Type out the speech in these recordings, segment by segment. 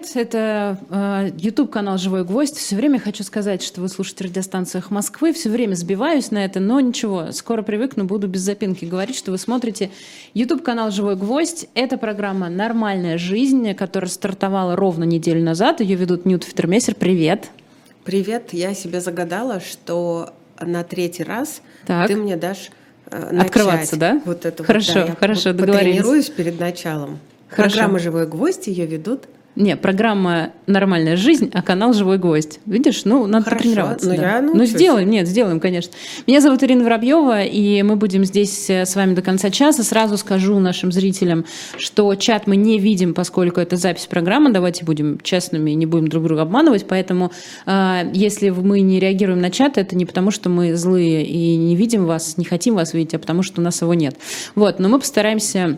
Привет! Это э, YouTube канал Живой Гвоздь. Все время хочу сказать, что вы слушаете радиостанциях Москвы. Все время сбиваюсь на это, но ничего, скоро привыкну, буду без запинки говорить, что вы смотрите YouTube канал Живой Гвоздь. Это программа "Нормальная жизнь", которая стартовала ровно неделю назад. Ее ведут Нют Фитермессер. Привет! Привет! Я себе загадала, что на третий раз Так. ты мне дашь э, начать Открываться, да? Вот это Хорошо, вот, да, я хорошо, договорились. Потренируюсь перед началом. Хорошо. Программа «Живой гвоздь» ее ведут. Не, программа «Нормальная жизнь», а канал «Живой гость». Видишь, ну, надо Хорошо, потренироваться. ну, да. я ну, сделаем, нет, сделаем, конечно. Меня зовут Ирина Воробьева, и мы будем здесь э, с вами до конца часа. Сразу скажу нашим зрителям, что чат мы не видим, поскольку это запись программы. Давайте будем честными и не будем друг друга обманывать. Поэтому, э, если мы не реагируем на чат, это не потому, что мы злые и не видим вас, не хотим вас видеть, а потому, что у нас его нет. Вот, но мы постараемся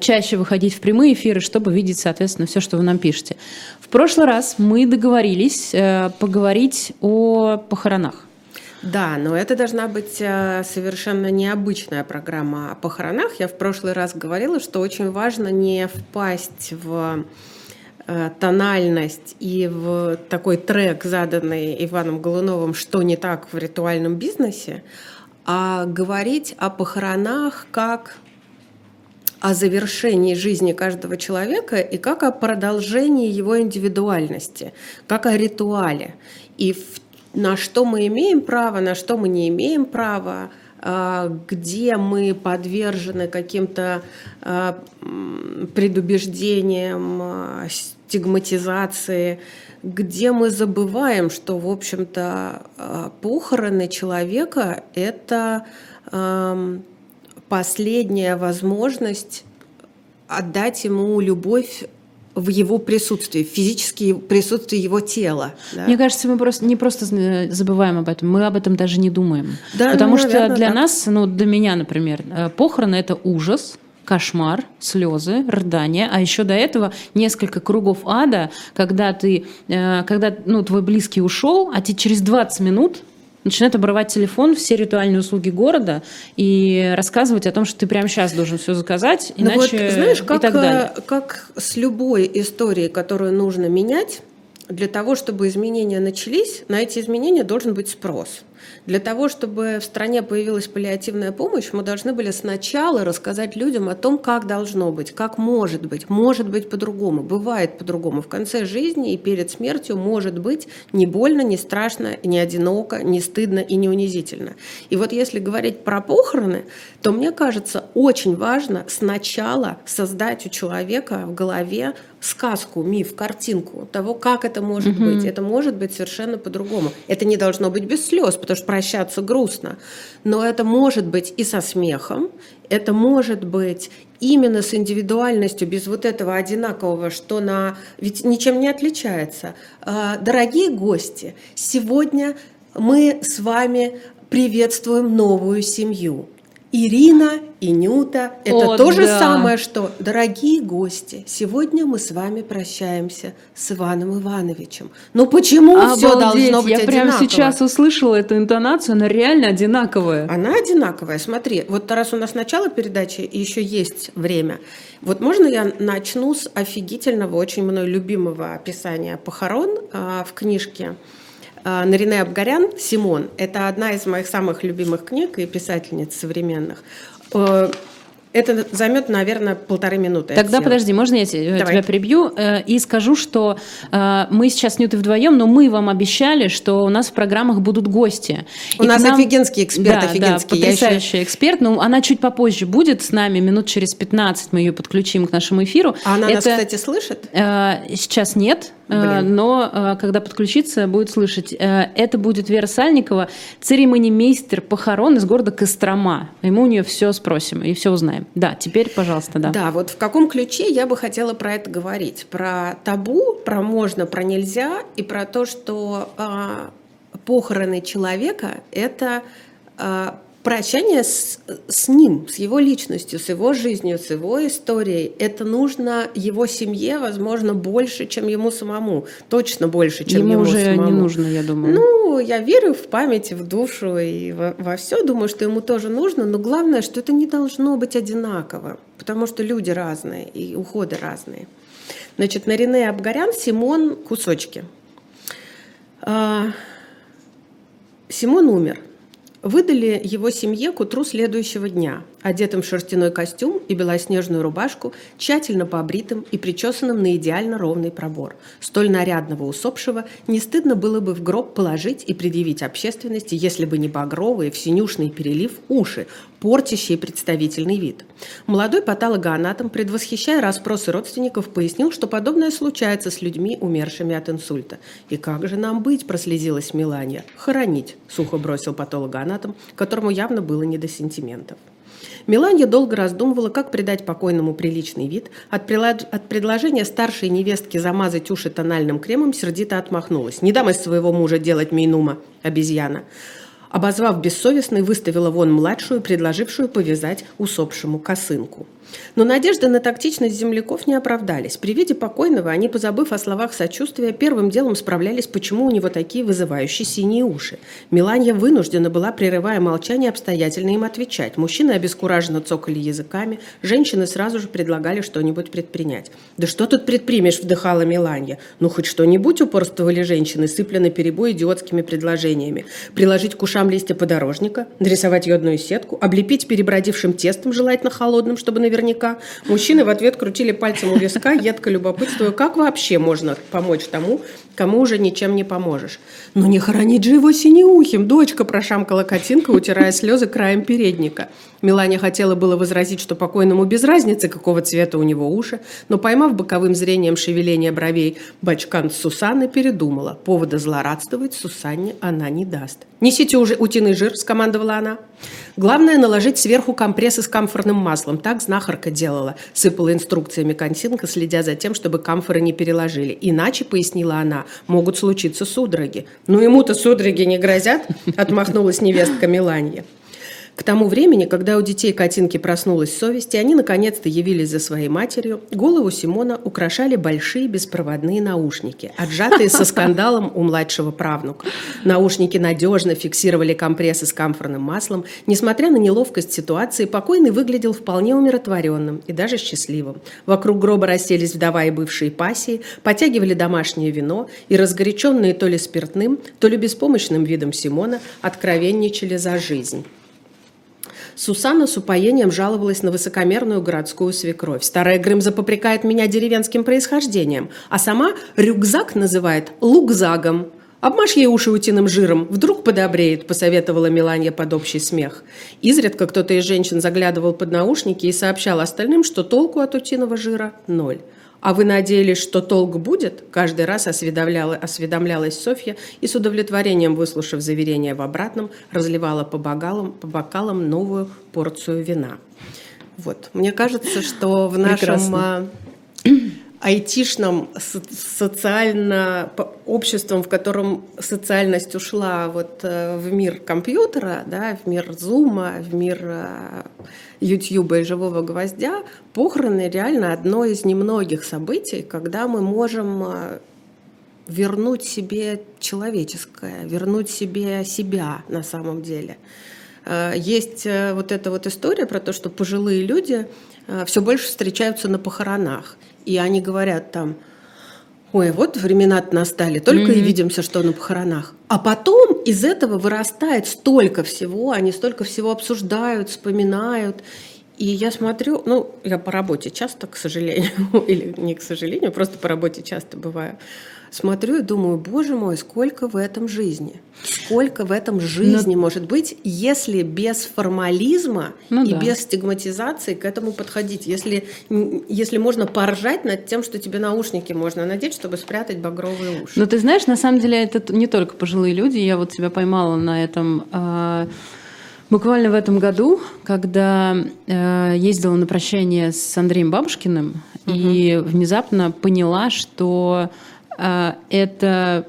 чаще выходить в прямые эфиры, чтобы видеть, соответственно, все, что вы нам пишете. В прошлый раз мы договорились э, поговорить о похоронах. Да, но это должна быть э, совершенно необычная программа о похоронах. Я в прошлый раз говорила, что очень важно не впасть в э, тональность и в такой трек, заданный Иваном Голуновым «Что не так в ритуальном бизнесе», а говорить о похоронах как о завершении жизни каждого человека и как о продолжении его индивидуальности, как о ритуале. И в- на что мы имеем право, на что мы не имеем права, а, где мы подвержены каким-то а, предубеждениям, а, стигматизации, где мы забываем, что, в общем-то, похороны человека – это последняя возможность отдать ему любовь в его присутствии, в физическое присутствие его тела. да. Мне кажется, мы просто не просто забываем об этом, мы об этом даже не думаем. Да, Потому ну, что наверное, для так. нас, ну, для меня, например, э, похороны это ужас. Кошмар, слезы, рыдания, а еще до этого несколько кругов ада, когда ты, э, когда ну, твой близкий ушел, а тебе через 20 минут начинает обрывать телефон, все ритуальные услуги города и рассказывать о том, что ты прямо сейчас должен все заказать, Ну иначе вот, знаешь, и как, так далее. э, как с любой историей, которую нужно менять, для того, чтобы изменения начались, на эти изменения должен быть спрос. Для того, чтобы в стране появилась паллиативная помощь, мы должны были сначала рассказать людям о том, как должно быть, как может быть, может быть по-другому, бывает по-другому. В конце жизни и перед смертью может быть не больно, не страшно, не одиноко, не стыдно и не унизительно. И вот если говорить про похороны, то мне кажется, очень важно сначала создать у человека в голове сказку, миф, картинку того, как это может быть. Это может быть совершенно по-другому. Это не должно быть без слез, потому что прощаться грустно. Но это может быть и со смехом, это может быть именно с индивидуальностью, без вот этого одинакового, что на... Ведь ничем не отличается. А, Дорогие гости, сегодня мы с вами приветствуем новую семью. Ирина и Нюта – это О, то же да. самое, что, дорогие гости, сегодня мы с вами прощаемся с Иваном Ивановичем. Ну почему все Обалдеть, должно быть я прямо одинаково? сейчас услышала эту интонацию, она реально одинаковая. Она одинаковая. Смотри, вот раз у нас начало передачи и еще есть время, вот можно я начну с офигительного, очень мной любимого описания похорон а, в книжке Нарине Абгарян «Симон». Это одна из моих самых любимых книг и писательниц современных. Э, Это займет, наверное, полторы минуты. Тогда подожди, можно я Давай. тебя прибью э, и скажу, что э, мы сейчас не вдвоем, но мы вам обещали, что у нас в программах будут гости. У И нас нам- офигенский эксперт, да, офигенский. Да, Я еще- потрясающий эксперт, но она чуть попозже будет с нами, минут через 15 мы ее подключим к нашему эфиру. А она нас, Это, кстати, слышит? э, сейчас нет, Блин. но когда подключится, будет слышать. Это будет Вера Сальникова, церемонимейстер похорон из города Кострома. И мы у нее все спросим и все узнаем. Да, теперь, пожалуйста, да. Да, вот в каком ключе я бы хотела про это говорить? Про табу, про можно, про нельзя и про то, что похороны человека – это прощание с, с ним, с его личностью, с его жизнью, с его историей, это нужно его семье, возможно, больше, чем ему самому. Точно больше, чем ему, ему уже самому. не нужно, я думаю. Ну, я верю в память, в душу и во, во все. Думаю, что ему тоже нужно, но главное, что это не должно быть одинаково, потому что люди разные и уходы разные. Значит, на Рене Абгарян Симон кусочки. А, Симон умер – выдали его семье к утру следующего дня, одетым в шерстяной костюм и белоснежную рубашку, тщательно побритым и причесанным на идеально ровный пробор. Столь нарядного усопшего не стыдно было бы в гроб положить и предъявить общественности, если бы не багровые, в синюшный перелив уши, портящие представительный вид. Молодой патологоанатом, предвосхищая расспросы родственников, пояснил, что подобное случается с людьми, умершими от инсульта. «И как же нам быть?» – прослезилась Милания. «Хоронить», – сухо бросил патологоанатом, которому явно было не до сентиментов. Миланья долго раздумывала, как придать покойному приличный вид. От, от предложения старшей невестки замазать уши тональным кремом сердито отмахнулась. «Не дам из своего мужа делать мейнума, обезьяна!» Обозвав бессовестной, выставила вон младшую, предложившую повязать усопшему косынку. Но надежды на тактичность земляков не оправдались. При виде покойного они, позабыв о словах сочувствия, первым делом справлялись, почему у него такие вызывающие синие уши. Миланья вынуждена была, прерывая молчание, обстоятельно им отвечать. Мужчины обескураженно цокали языками, женщины сразу же предлагали что-нибудь предпринять. «Да что тут предпримешь?» – вдыхала Миланья. «Ну, хоть что-нибудь упорствовали женщины, сыпля на перебой идиотскими предложениями. Приложить к ушам листья подорожника, нарисовать йодную сетку, облепить перебродившим тестом, желательно холодным, чтобы наверняка наверняка. Мужчины в ответ крутили пальцем у виска, едко любопытствуя, как вообще можно помочь тому, кому уже ничем не поможешь. «Ну не хоронить же его синеухим!» Дочка прошамкала котинка, утирая слезы краем передника. Мелания хотела было возразить, что покойному без разницы, какого цвета у него уши, но, поймав боковым зрением шевеление бровей, бачкан Сусанны передумала. Повода злорадствовать Сусанне она не даст. «Несите уже утиный жир», – скомандовала она. «Главное – наложить сверху компрессы с камфорным маслом. Так знахарка делала», – сыпала инструкциями консинка, следя за тем, чтобы камфоры не переложили. «Иначе», – пояснила она, – «могут случиться судороги». «Ну ему-то судороги не грозят», – отмахнулась невестка Меланья. К тому времени, когда у детей Катинки проснулась совесть, и они наконец-то явились за своей матерью, голову Симона украшали большие беспроводные наушники, отжатые со скандалом у младшего правнука. Наушники надежно фиксировали компрессы с камфорным маслом. Несмотря на неловкость ситуации, покойный выглядел вполне умиротворенным и даже счастливым. Вокруг гроба расселись вдова и бывшие пассии, потягивали домашнее вино и, разгоряченные то ли спиртным, то ли беспомощным видом Симона, откровенничали за жизнь. Сусанна с упоением жаловалась на высокомерную городскую свекровь. Старая Грымза попрекает меня деревенским происхождением, а сама рюкзак называет лукзагом. «Обмажь ей уши утиным жиром, вдруг подобреет», – посоветовала Миланья под общий смех. Изредка кто-то из женщин заглядывал под наушники и сообщал остальным, что толку от утиного жира – ноль. «А вы надеялись, что толк будет?» Каждый раз осведомляла, осведомлялась Софья и с удовлетворением, выслушав заверение в обратном, разливала по бокалам, по бокалам новую порцию вина. Вот. Мне кажется, что в нашем Прекрасно айтишном социально обществом, в котором социальность ушла вот э, в мир компьютера, да, в мир зума, в мир Ютьюба и живого гвоздя, похороны реально одно из немногих событий, когда мы можем э, вернуть себе человеческое, вернуть себе себя на самом деле. Э, есть вот эта вот история про то, что пожилые люди все больше встречаются на похоронах. И они говорят там, ой, вот времена настали, только mm-hmm. и видимся, что на похоронах. А потом из этого вырастает столько всего, они столько всего обсуждают, вспоминают. И я смотрю, ну, я по работе часто, к сожалению, или не к сожалению, просто по работе часто бываю, смотрю и думаю, боже мой, сколько в этом жизни. Сколько в этом жизни Но... может быть, если без формализма ну, и да. без стигматизации к этому подходить. Если, если можно поржать над тем, что тебе наушники можно надеть, чтобы спрятать багровые уши. Но ты знаешь, на самом деле это не только пожилые люди. Я вот себя поймала на этом... Э Буквально в этом году, когда э, ездила на прощание с Андреем Бабушкиным, угу. и внезапно поняла, что это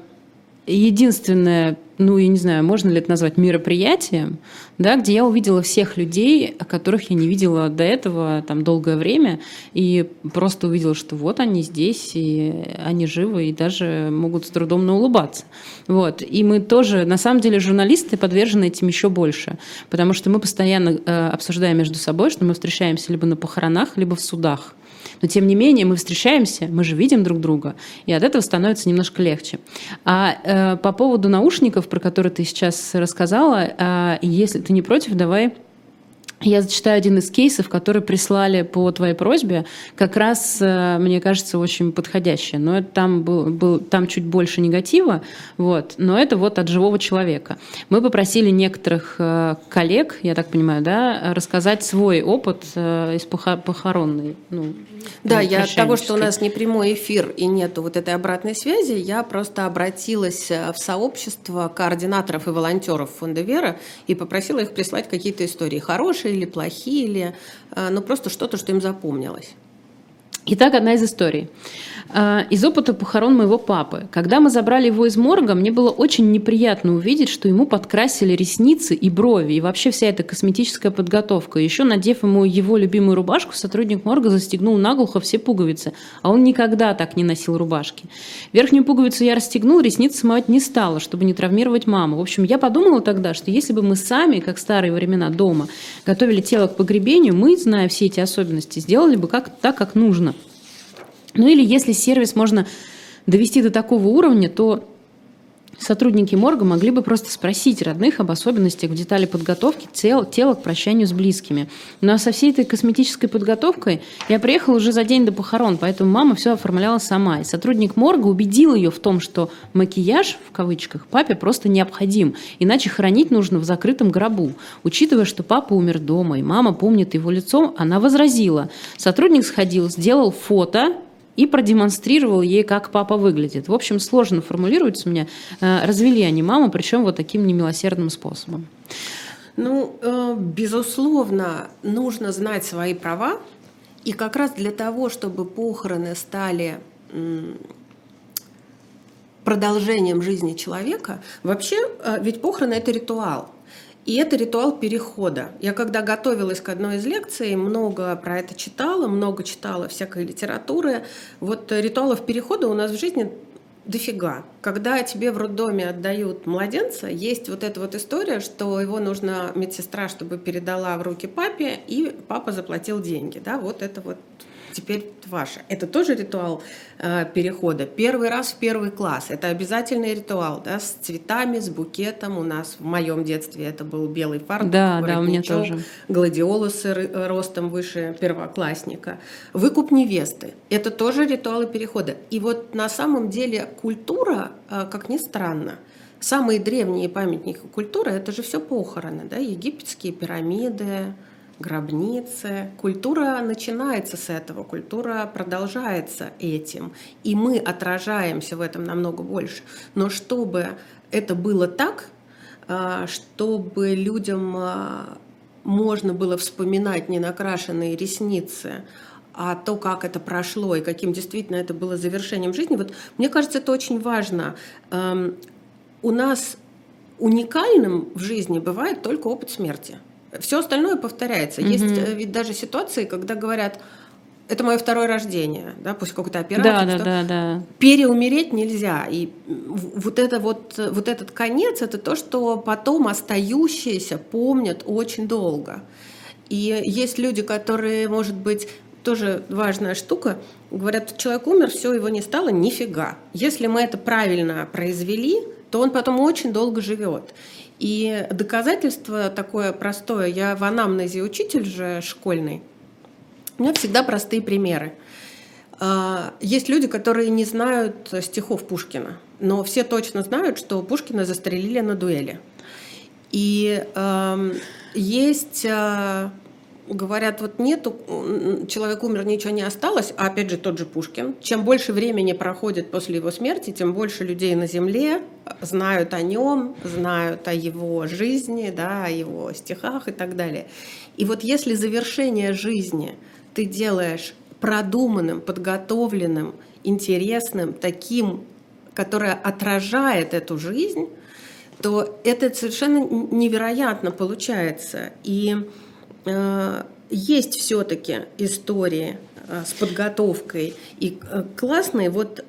единственное ну, я не знаю, можно ли это назвать мероприятием, да, где я увидела всех людей, которых я не видела до этого там долгое время, и просто увидела, что вот они здесь, и они живы, и даже могут с трудом наулыбаться. Вот. И мы тоже, на самом деле, журналисты подвержены этим еще больше, потому что мы постоянно э, обсуждаем между собой, что мы встречаемся либо на похоронах, либо в судах. Но тем не менее мы встречаемся, мы же видим друг друга, и от этого становится немножко легче. А э, по поводу наушников, про которые ты сейчас рассказала, э, если ты не против, давай я зачитаю один из кейсов, который прислали по твоей просьбе, как раз, э, мне кажется, очень подходящий. Но это там, был, был, там чуть больше негатива, вот, но это вот от живого человека. Мы попросили некоторых э, коллег, я так понимаю, да, рассказать свой опыт э, из похоронной. Ну, да, я от того, что у нас не прямой эфир и нету вот этой обратной связи, я просто обратилась в сообщество координаторов и волонтеров фонда Вера и попросила их прислать какие-то истории хорошие, хорошие или плохие, или, э, ну, просто что-то, что им запомнилось. Итак, одна из историй. А, из опыта похорон моего папы. Когда мы забрали его из морга, мне было очень неприятно увидеть, что ему подкрасили ресницы и брови, и вообще вся эта косметическая подготовка. Еще надев ему его любимую рубашку, сотрудник морга застегнул наглухо все пуговицы, а он никогда так не носил рубашки. Верхнюю пуговицу я расстегнул, ресницы смывать не стала, чтобы не травмировать маму. В общем, я подумала тогда, что если бы мы сами, как старые времена дома, готовили тело к погребению, мы, зная все эти особенности, сделали бы как, так, как нужно. Ну или если сервис можно довести до такого уровня, то Сотрудники морга могли бы просто спросить родных об особенностях в детали подготовки тел, тела к прощанию с близкими. Ну а со всей этой косметической подготовкой я приехала уже за день до похорон, поэтому мама все оформляла сама. И сотрудник морга убедил ее в том, что макияж, в кавычках, папе просто необходим, иначе хранить нужно в закрытом гробу. Учитывая, что папа умер дома, и мама помнит его лицо, она возразила. Сотрудник сходил, сделал фото и продемонстрировал ей, как папа выглядит. В общем, сложно формулируется мне. Э, развели они маму, причем вот таким немилосердным способом. Ну, э, безусловно, нужно знать свои права. И как раз для того, чтобы похороны стали продолжением жизни человека, вообще, э, ведь похороны – это ритуал. И это ритуал перехода. Я когда готовилась к одной из лекций, много про это читала, много читала всякой литературы. Вот ритуалов перехода у нас в жизни дофига. Когда тебе в роддоме отдают младенца, есть вот эта вот история, что его нужно медсестра, чтобы передала в руки папе, и папа заплатил деньги. Да, вот это вот теперь ваше. Это тоже ритуал э, перехода. Первый раз в первый класс. Это обязательный ритуал, да, с цветами, с букетом. У нас в моем детстве это был белый фартук, да, да, у меня тоже. гладиолусы ростом выше первоклассника. Выкуп невесты. Это тоже ритуалы перехода. И вот на самом деле культура, э, как ни странно, самые древние памятники культуры, это же все похороны, да, египетские пирамиды, гробницы. Культура начинается с этого, культура продолжается этим, и мы отражаемся в этом намного больше. Но чтобы это было так, а, чтобы людям а, можно было вспоминать не накрашенные ресницы, а то, как это прошло и каким действительно это было завершением жизни, вот мне кажется, это очень важно. Эм, у нас уникальным в жизни бывает только опыт смерти. Все остальное повторяется. Mm-hmm. Есть э, ведь даже ситуации, когда говорят, это мое второе рождение, да, после какой-то операции. Да, да, да, да. Переумереть нельзя. И вот, это вот, вот этот конец, это то, что потом остающиеся помнят очень долго. И есть люди, которые, может быть, тоже важная штука, говорят, человек умер, все, его не стало, нифига. Если мы это правильно произвели, то он потом очень долго живет. И доказательство такое простое. Я в анамнезе учитель же школьный. У меня всегда простые примеры. А, есть люди, которые не знают стихов Пушкина, но все точно знают, что Пушкина застрелили на дуэли. И э, есть э, говорят, вот нету, человек умер, ничего не осталось, а опять же тот же Пушкин. Чем больше времени проходит после его смерти, тем больше людей на Земле знают о нем, знают о его жизни, да, о его стихах и так далее. И вот если завершение жизни ты делаешь продуманным, подготовленным, интересным, таким, которое отражает эту жизнь, то это совершенно невероятно получается. И Э, есть все-таки истории с подготовкой и э, классные. Вот,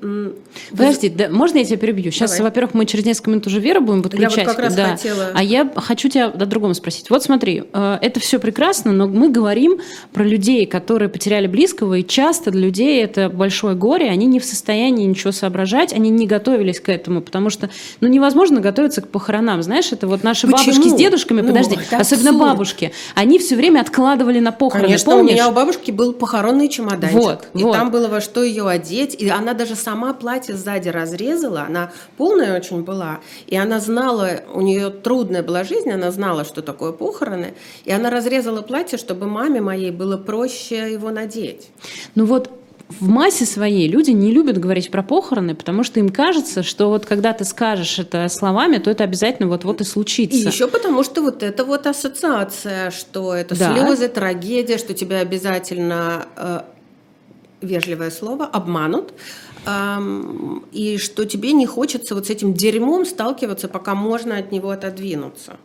Подожди, да, можно я тебя перебью? Сейчас, во-первых, мы через несколько минут уже Веру будем подключать. Я вот как раз да. хотела... А я хочу тебя о другом спросить. Вот смотри, э, это все прекрасно, но мы говорим про людей, которые потеряли близкого, и часто для людей это большое горе, они не в состоянии ничего соображать, они не готовились к этому, потому что ну, невозможно готовиться к похоронам. Знаешь, это вот наши Почему? бабушки с дедушками, ну, подожди, особенно абсурд. бабушки, они все время откладывали на похороны. Конечно, Помнишь? у меня у бабушки был похоронный чемодан чемоданчик. Вот, и вот. там было во что ее одеть. И она даже сама платье сзади разрезала. Она полная очень была. И она знала, у нее трудная была жизнь, она знала, что такое похороны. И она разрезала платье, чтобы маме моей было проще его надеть. Ну вот в массе своей люди не любят говорить про похороны, потому что им кажется, что вот когда ты скажешь это словами, то это обязательно вот-вот и случится. И еще потому, что вот это вот ассоциация, что это да. слезы, трагедия, что тебя обязательно э, вежливое слово, обманут, и что тебе не хочется вот с этим дерьмом сталкиваться, пока можно от него отодвинуться.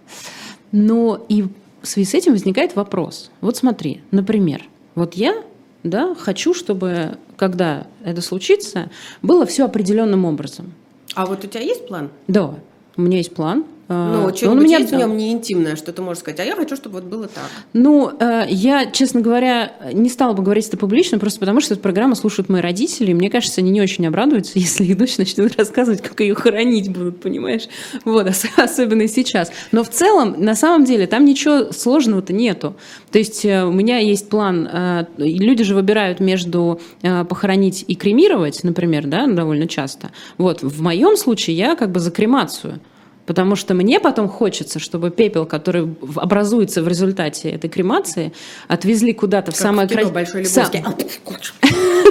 Но и в связи с этим возникает вопрос. Вот смотри, например, вот я да, хочу, чтобы, когда это случится, было все определенным образом. А вот у тебя есть план? Да, у меня есть план. Ну, а, что-нибудь меня... есть в нем не интимное, что ты можешь сказать, а я хочу, чтобы вот было так. Ну, э, я, честно говоря, не стала бы говорить это публично, просто потому что эту программу слушают мои родители, и мне кажется, они не очень обрадуются, если их дочь начнет рассказывать, как ее хоронить будут, понимаешь? Вот, особенно сейчас. Но в целом, на самом деле, там ничего сложного-то нету. То есть э, у меня есть план, э, люди же выбирают между похоронить и кремировать, например, да, довольно часто. Вот, в моем случае я как бы за кремацию. Потому что мне потом хочется, чтобы пепел, который образуется в результате этой кремации, отвезли куда-то в самое красивое... Сам...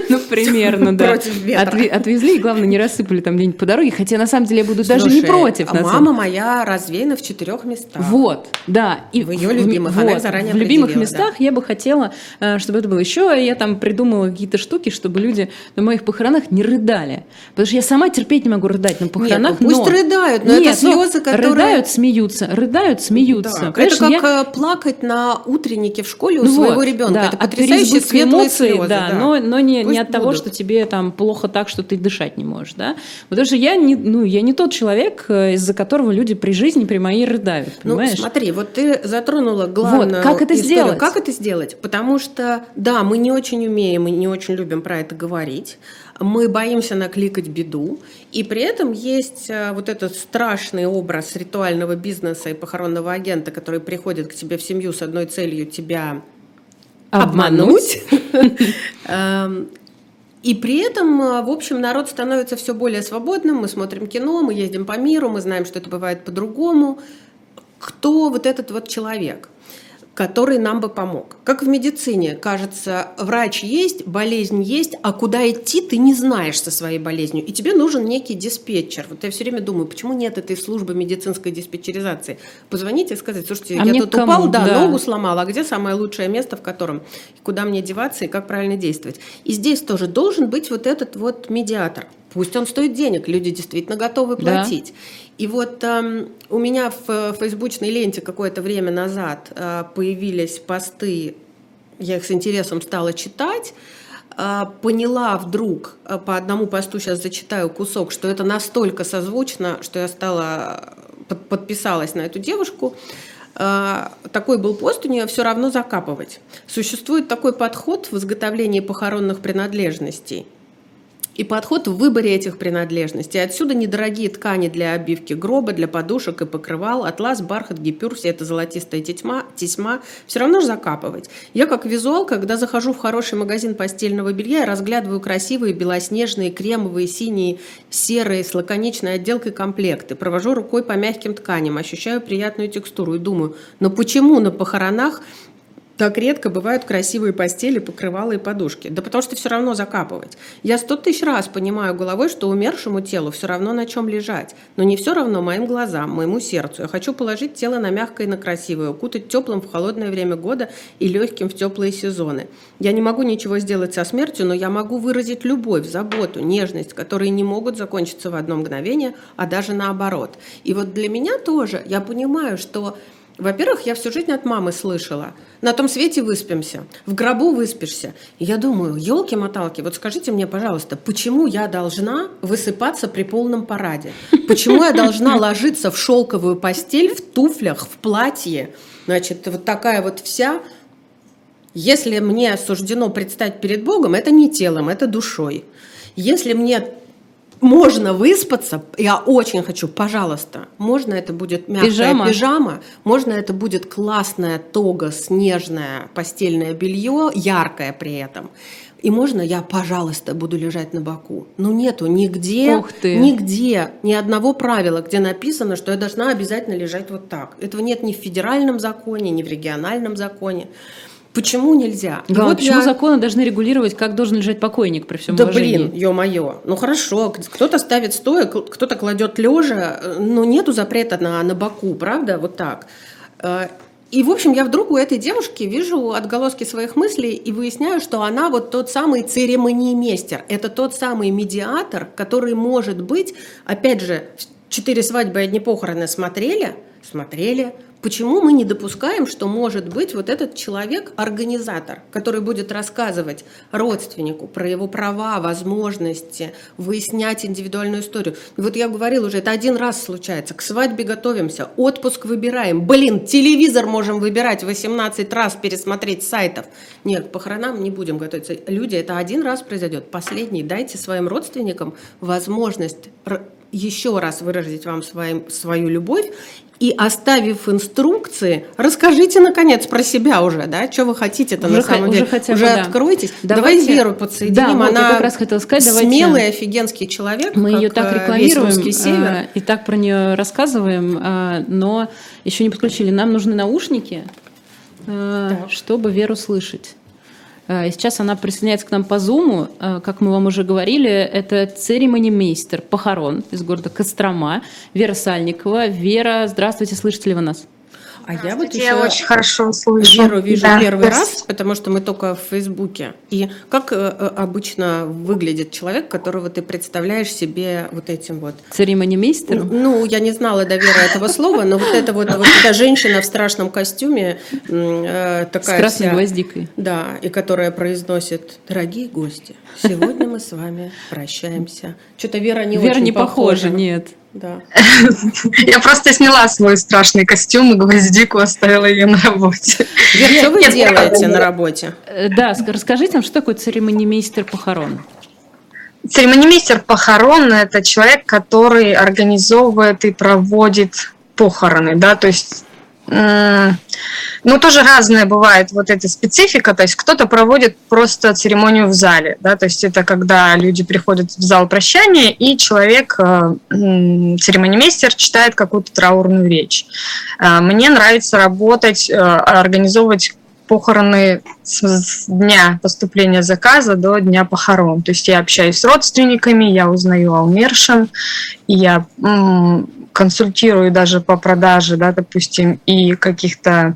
Ну, примерно, да. Отвезли, и, главное, не рассыпали там где-нибудь по дороге, хотя, на самом деле, я буду даже не против. А мама моя развеяна в четырех местах. Вот, да. И в ее любимых, она заранее В любимых местах я бы хотела, э, чтобы это было еще. Я там придумала какие-то штуки, чтобы люди на моих похоронах не рыдали. Потому что я сама терпеть не могу рыдать на похоронах. Нет, пусть рыдают, но это ну, слезы, которые... Рыдают, смеются, рыдают, смеются. Это как э, плакать на утреннике в школе у ну своего ребенка. Это потрясающие светлые слезы. Да, но не не от того, что тебе там плохо так, что ты дышать не можешь, да? Потому что я не, ну, я не тот человек, э, из-за которого люди при жизни, при моей рыдают, ну, понимаешь? Ну, смотри, вот ты затронула главную вот, как это историю. сделать? Как это сделать? Потому что, да, мы не очень умеем и не очень любим про это говорить, мы боимся накликать беду, и при этом есть э, вот этот страшный образ ритуального бизнеса и похоронного агента, который приходит к тебе в семью с одной целью тебя обмануть. Эм, и при этом, э, в общем, народ становится все более свободным. Мы смотрим кино, мы ездим по миру, мы знаем, что это бывает по-другому. Кто вот этот вот человек? Который нам бы помог. Как в медицине, кажется, врач есть, болезнь есть, а куда идти ты не знаешь со своей болезнью, и тебе нужен некий диспетчер. Вот я все время думаю, почему нет этой службы медицинской диспетчеризации? Позвоните и сказать, слушайте, а я тут кому? упал, да, да, ногу сломал, а где самое лучшее место, в котором, куда мне деваться и как правильно действовать? И здесь тоже должен быть вот этот вот медиатор. Пусть он стоит денег, люди действительно готовы платить. Да. И вот э, у меня в фейсбучной ленте какое-то время назад э, появились посты, я их с интересом стала читать, э, поняла вдруг, э, по одному посту сейчас зачитаю кусок, что это настолько созвучно, что я стала, под, подписалась на эту девушку, э, такой был пост у нее все равно закапывать. Существует такой подход в изготовлении похоронных принадлежностей – и подход в выборе этих принадлежностей. Отсюда недорогие ткани для обивки гроба, для подушек и покрывал, атлас, бархат, гипюр, все это золотистая тесьма, тесьма. Все равно же закапывать. Я как визуал, когда захожу в хороший магазин постельного белья, я разглядываю красивые белоснежные, кремовые, синие, серые, с лаконичной отделкой комплекты. Провожу рукой по мягким тканям, ощущаю приятную текстуру и думаю, но почему на похоронах так редко бывают красивые постели, покрывала и подушки. Да потому что все равно закапывать. Я сто тысяч раз понимаю головой, что умершему телу все равно на чем лежать. Но не все равно моим глазам, моему сердцу. Я хочу положить тело на мягкое и на красивое, укутать теплым в холодное время года и легким в теплые сезоны. Я не могу ничего сделать со смертью, но я могу выразить любовь, заботу, нежность, которые не могут закончиться в одно мгновение, а даже наоборот. И вот для меня тоже, я понимаю, что во-первых, я всю жизнь от мамы слышала. На том свете выспимся, в гробу выспишься. И я думаю, елки-моталки, вот скажите мне, пожалуйста, почему я должна высыпаться при полном параде? Почему я должна ложиться в шелковую постель, в туфлях, в платье? Значит, вот такая вот вся если мне суждено предстать перед Богом, это не телом, это душой. Если мне можно выспаться. Я очень хочу, пожалуйста. Можно это будет мягкая пижама, пижама можно это будет классная тога, снежное постельное белье, яркое при этом. И можно я, пожалуйста, буду лежать на боку. Но нету нигде, Ух ты. нигде, ни одного правила, где написано, что я должна обязательно лежать вот так. Этого нет ни в федеральном законе, ни в региональном законе. Почему нельзя? Да, вот почему я... законы должны регулировать, как должен лежать покойник при всем да уважении? блин, ё-моё. Ну хорошо, кто-то ставит стоя, кто-то кладет лежа, но нету запрета на, на боку, правда? Вот так. Э, и, в общем, я вдруг у этой девушки вижу отголоски своих мыслей и выясняю, что она вот тот самый церемониймейстер. Это тот самый медиатор, который может быть, опять же, четыре свадьбы и одни похороны смотрели, смотрели, Почему мы не допускаем, что может быть вот этот человек организатор, который будет рассказывать родственнику про его права, возможности, выяснять индивидуальную историю? Вот я говорила уже, это один раз случается. К свадьбе готовимся, отпуск выбираем. Блин, телевизор можем выбирать 18 раз, пересмотреть сайтов. Нет, к похоронам не будем готовиться. Люди, это один раз произойдет. Последний. Дайте своим родственникам возможность еще раз выразить вам своим, свою любовь и оставив инструкции, расскажите наконец про себя уже, да, что вы хотите это на самом деле. Хотя бы, уже да. откройтесь. Давайте, Давай Веру подсоединим. Да, Она как раз хотела сказать, смелый, давайте... офигенский человек. Мы ее так э, рекламируем север. А, и так про нее рассказываем, а, но еще не подключили. Нам нужны наушники, а, чтобы Веру слышать. Э, сейчас она присоединяется к нам по Зуму. Э, как мы вам уже говорили, это церемонимейстер похорон из города Кострома, Вера Сальникова. Вера, здравствуйте, слышите ли вы нас? А я вот еще я очень хорошо слышу. Веру вижу да, первый спасибо. раз, потому что мы только в Фейсбуке. И как э, э, обычно выглядит человек, которого ты представляешь себе вот этим вот? Церемонимейстером? Ну, я не знала до Веры этого слова, но вот эта вот, вот эта женщина в страшном костюме э, такая С красной вся, гвоздикой. Да, и которая произносит «Дорогие гости, сегодня мы с вами прощаемся». Что-то Вера не Вера очень не похожа. похожа, нет. Да. Я просто сняла свой страшный костюм и гвоздику оставила ее на работе. Вер, что вы делаете на работе? Э, да, расскажите нам, что такое церемонимейстер похорон? Церемонимейстер похорон – это человек, который организовывает и проводит похороны, да, то есть ну, тоже разное бывает вот эта специфика, то есть кто-то проводит просто церемонию в зале, да, то есть это когда люди приходят в зал прощания, и человек, э, церемонимейстер, читает какую-то траурную речь. Э, мне нравится работать, э, организовывать похороны с дня поступления заказа до дня похорон. То есть я общаюсь с родственниками, я узнаю о умершем, я консультирую даже по продаже, да, допустим, и каких-то,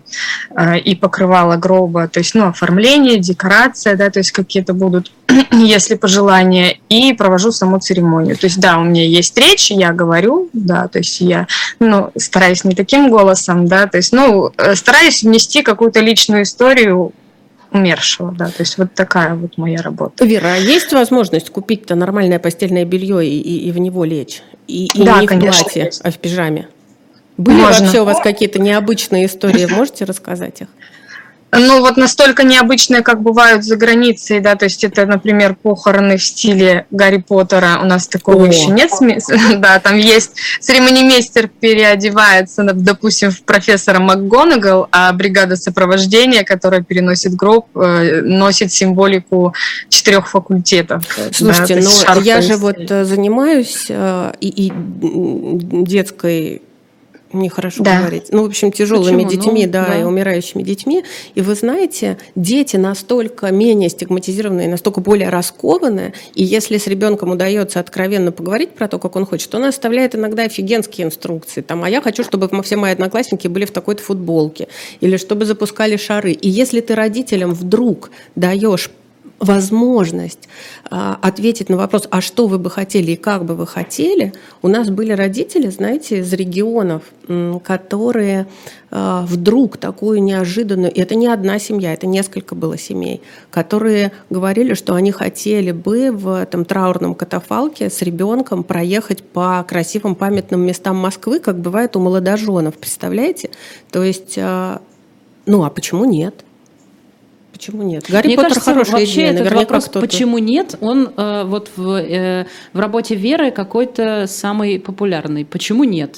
э, и покрывала гроба, то есть, ну, оформление, декорация, да, то есть какие-то будут, если пожелания, и провожу саму церемонию. То есть, да, у меня есть речь, я говорю, да, то есть я, ну, стараюсь не таким голосом, да, то есть, ну, э, стараюсь внести какую-то личную историю умершего, да, то есть вот такая вот моя работа. Вера, а есть возможность купить-то нормальное постельное белье и, и, и в него лечь? И, и да, не конечно, в платье, есть. а в пижаме? Были Можно. вообще у вас какие-то необычные истории? Можете рассказать их? Ну, вот настолько необычные, как бывают за границей, да, то есть это, например, похороны в стиле Гарри Поттера, у нас такого О. еще нет, да, там есть церемонимейстер переодевается, допустим, в профессора МакГонагал, а бригада сопровождения, которая переносит гроб, э, носит символику четырех факультетов. Слушайте, да, но я же вот э, занимаюсь э, и, и детской нехорошо да. говорить. Ну, в общем, тяжелыми Почему? детьми, ну, да, да, и умирающими детьми. И вы знаете, дети настолько менее стигматизированные, настолько более раскованные, и если с ребенком удается откровенно поговорить про то, как он хочет, он оставляет иногда офигенские инструкции. Там, а я хочу, чтобы все мои одноклассники были в такой-то футболке, или чтобы запускали шары. И если ты родителям вдруг даешь возможность а, ответить на вопрос, а что вы бы хотели и как бы вы хотели, у нас были родители, знаете, из регионов, которые а, вдруг такую неожиданную, и это не одна семья, это несколько было семей, которые говорили, что они хотели бы в этом траурном катафалке с ребенком проехать по красивым памятным местам Москвы, как бывает у молодоженов, представляете? То есть, а, ну а почему нет? Почему нет? Гарри Мне Поттер кажется, хорошая вообще идея. этот вопрос, почему нет, он э, вот в, э, в работе Веры какой-то самый популярный. Почему нет?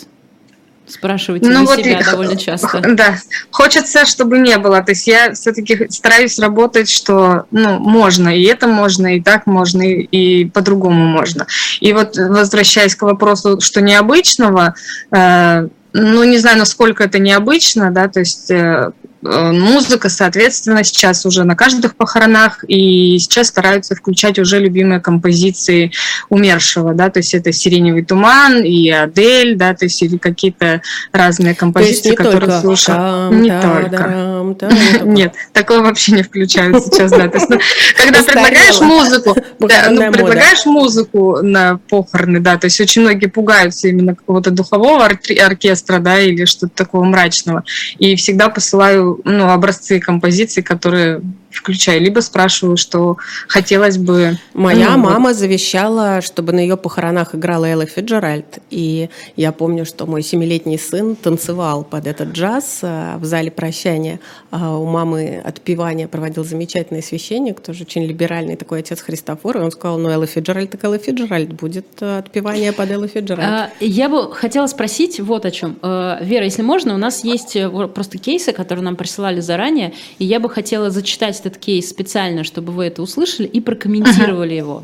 Спрашиваете ну, вот себя и, довольно часто. Да, хочется, чтобы не было. То есть я все-таки стараюсь работать, что ну, можно, и это можно, и так можно, и, и по-другому можно. И вот возвращаясь к вопросу, что необычного, э, ну, не знаю, насколько это необычно, да, то есть Э, музыка, соответственно, сейчас уже на каждых похоронах, и сейчас стараются включать уже любимые композиции умершего, да, то есть это «Сиреневый туман» и «Адель», да, то есть или какие-то разные композиции, которые слушают. Не только. Нет, такое вообще не включают сейчас, да. То есть, ну, когда предлагаешь музыку, да, ну, предлагаешь музыку на похороны, да, то есть очень многие пугаются именно какого-то духового оркестра, да, или что-то такого мрачного, и всегда посылаю ну, образцы композиций, которые включаю, либо спрашиваю, что хотелось бы... Моя ну, мама вот. завещала, чтобы на ее похоронах играла Элла Фиджеральд, и я помню, что мой семилетний сын танцевал под этот джаз э, в зале прощания. А у мамы отпевание проводил замечательный священник, тоже очень либеральный такой отец Христофор, и он сказал, ну Элла Фиджеральд, так Элла Фиджеральд, будет э, отпевание под Элла Фиджеральд. А, я бы хотела спросить вот о чем. Э, Вера, если можно, у нас есть просто кейсы, которые нам присылали заранее, и я бы хотела зачитать этот кейс специально, чтобы вы это услышали и прокомментировали uh-huh. его.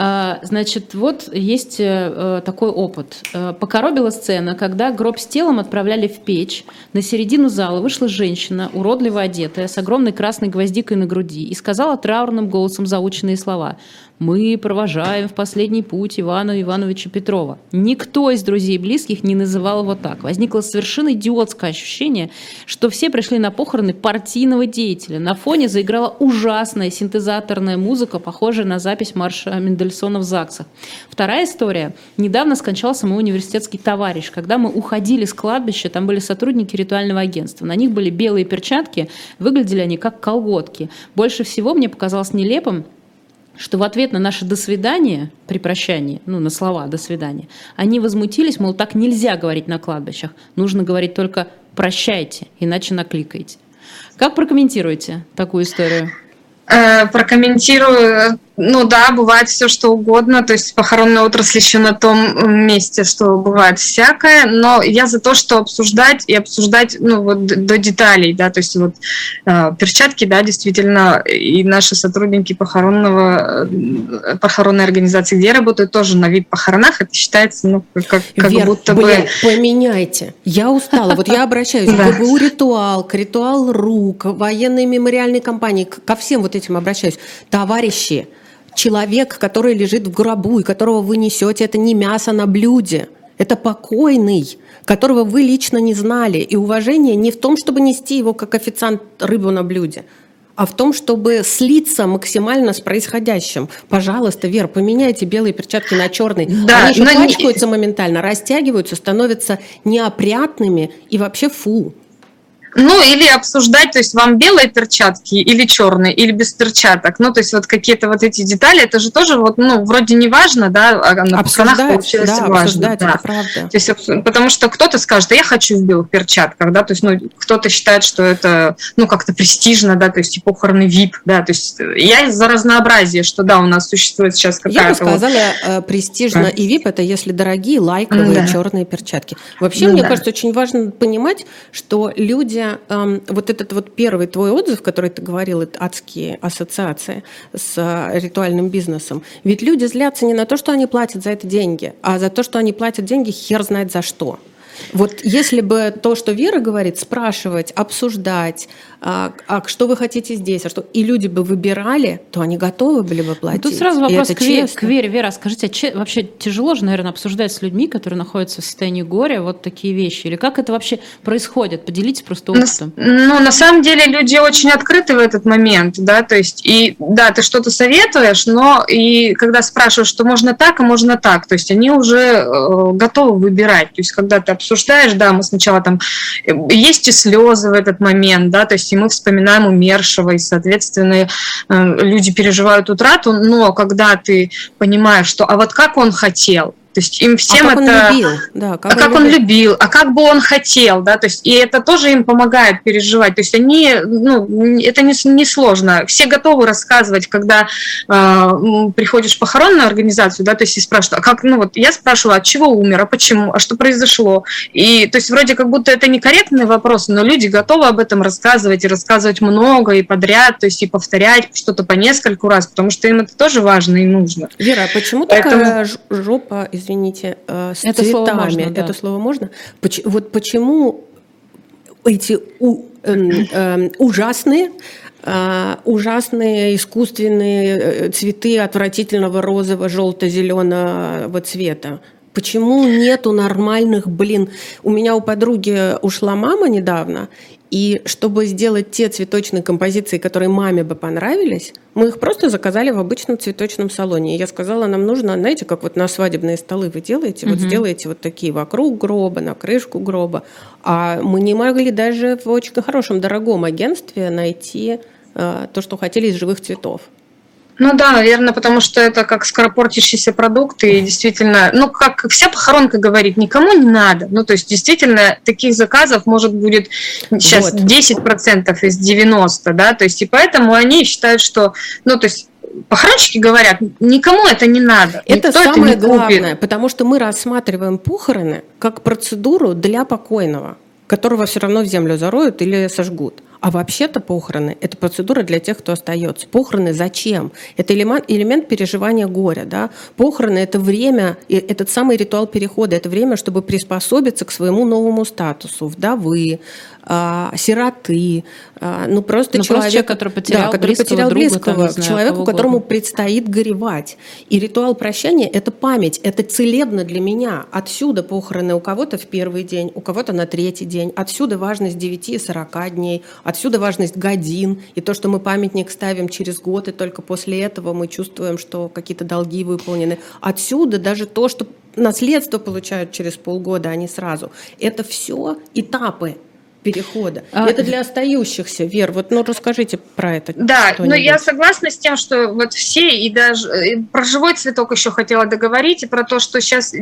А, значит, вот есть э, такой опыт. Э, покоробила сцена, когда гроб с телом отправляли в печь. На середину зала вышла женщина, уродливо одетая, с огромной красной гвоздикой на груди, и сказала траурным голосом заученные слова – мы провожаем в последний путь Ивана Ивановича Петрова. Никто из друзей и близких не называл его так. Возникло совершенно идиотское ощущение, что все пришли на похороны партийного деятеля. На фоне заиграла ужасная синтезаторная музыка, похожая на запись марша Мендельсона в ЗАГСах. Вторая история. Недавно скончался мой университетский товарищ. Когда мы уходили с кладбища, там были сотрудники ритуального агентства. На них были белые перчатки, выглядели они как колготки. Больше всего мне показалось нелепым, что в ответ на наше «до свидания» при прощании, ну, на слова «до свидания», они возмутились, мол, так нельзя говорить на кладбищах, нужно говорить только «прощайте», иначе накликайте. Как прокомментируете такую историю? Э, прокомментирую ну да, бывает все что угодно, то есть похоронная отрасль еще на том месте, что бывает всякое, но я за то, что обсуждать и обсуждать, ну вот до деталей, да, то есть вот э, перчатки, да, действительно, и наши сотрудники похоронного, э, похоронной организации, где работают, тоже на вид похоронах, это считается, ну, как, как Вер, будто блин, бы... поменяйте, я устала, вот я обращаюсь к ГБУ «Ритуал», к «Ритуал РУ», к военной мемориальной компании, ко всем вот этим обращаюсь. Товарищи, человек, который лежит в гробу и которого вы несете, это не мясо на блюде. Это покойный, которого вы лично не знали. И уважение не в том, чтобы нести его как официант рыбу на блюде, а в том, чтобы слиться максимально с происходящим. Пожалуйста, Вер, поменяйте белые перчатки на черные. Да, Они еще пачкаются не... моментально, растягиваются, становятся неопрятными и вообще фу. Ну, или обсуждать, то есть вам белые перчатки или черные, или без перчаток. Ну, то есть вот какие-то вот эти детали, это же тоже вот, ну, вроде не важно, да, а на паханах получилось да, важно. Да. это правда. То есть, потому что кто-то скажет, а я хочу в белых перчатках, да, то есть, ну, кто-то считает, что это, ну, как-то престижно, да, то есть, и похороны VIP, да, то есть, я за разнообразие, что, да, у нас существует сейчас какая-то... Я бы сказала, вот... Э, престижно да. и VIP, это если дорогие лайковые да. черные перчатки. Вообще, ну, мне да. кажется, очень важно понимать, что люди, эм, вот этот вот первый твой отзыв, который ты говорил, это адские ассоциации с э, ритуальным бизнесом, ведь люди злятся не на то, что они платят за это деньги, а за то, что они платят деньги хер знает за что. Вот если бы то, что Вера говорит, спрашивать, обсуждать, а, а что вы хотите здесь, а что и люди бы выбирали, то они готовы были бы платить. Тут сразу вопрос к, Ве- к Вере. Вера, скажите, а че- вообще тяжело же, наверное, обсуждать с людьми, которые находятся в состоянии горя, вот такие вещи? Или как это вообще происходит? Поделитесь просто опытом. На, ну, на самом деле люди очень открыты в этот момент, да, то есть, и да, ты что-то советуешь, но и когда спрашиваешь, что можно так, а можно так, то есть они уже э, готовы выбирать. То есть, когда ты обсуждаешь, да, мы сначала там, э, есть и слезы в этот момент, да, то есть и мы вспоминаем умершего, и, соответственно, э, люди переживают утрату, но когда ты понимаешь, что а вот как он хотел, то есть им всем а как это... Он любил? Да, как а он как любил? он любил, а как бы он хотел, да, то есть и это тоже им помогает переживать. То есть они, ну, это не, не сложно. Все готовы рассказывать, когда э, приходишь в похоронную организацию, да, то есть и спрашивают, а как, ну вот я спрашиваю, от чего умер, а почему, а что произошло. И то есть вроде как будто это некорректный вопрос, но люди готовы об этом рассказывать и рассказывать много и подряд, то есть и повторять что-то по нескольку раз, потому что им это тоже важно и нужно. Вера, а почему Поэтому... такая жопа из извините, э, с это цветами. Слово можно, да. Это слово можно? Вот почему эти у, э, э, ужасные ужасные искусственные э, цветы отвратительного розового, желто-зеленого цвета. Почему нету нормальных, блин? У меня у подруги ушла мама недавно, и чтобы сделать те цветочные композиции, которые маме бы понравились, мы их просто заказали в обычном цветочном салоне. И я сказала, нам нужно, знаете, как вот на свадебные столы вы делаете, угу. вот сделаете вот такие вокруг гроба, на крышку гроба. А мы не могли даже в очень хорошем, дорогом агентстве найти э, то, что хотели из живых цветов. Ну да, наверное, потому что это как скоропортящийся продукт, и действительно, ну, как вся похоронка говорит, никому не надо. Ну, то есть, действительно, таких заказов может будет сейчас вот. 10% из 90, да, то есть, и поэтому они считают, что, ну, то есть, похоронщики говорят, никому это не надо. Это самое это главное, потому что мы рассматриваем похороны как процедуру для покойного, которого все равно в землю зароют или сожгут. А вообще-то похороны – это процедура для тех, кто остается. Похороны зачем? Это элемент, элемент переживания горя. Да? Похороны – это время, этот самый ритуал перехода, это время, чтобы приспособиться к своему новому статусу вдовы, а, сироты, а, ну просто ну, человек, человек, который потерял да, который близкого, потерял друга, близкого там, знаю, человеку, которому предстоит горевать. И ритуал прощания – это память, это целебно для меня. Отсюда похороны у кого-то в первый день, у кого-то на третий день. Отсюда важность 9-40 дней, отсюда важность годин. И то, что мы памятник ставим через год, и только после этого мы чувствуем, что какие-то долги выполнены. Отсюда даже то, что наследство получают через полгода, а не сразу. Это все этапы перехода. А... Это для остающихся, Вер. Вот, ну, расскажите про это. Да, но я согласна с тем, что вот все, и даже и про живой цветок еще хотела договорить, и про то, что сейчас э,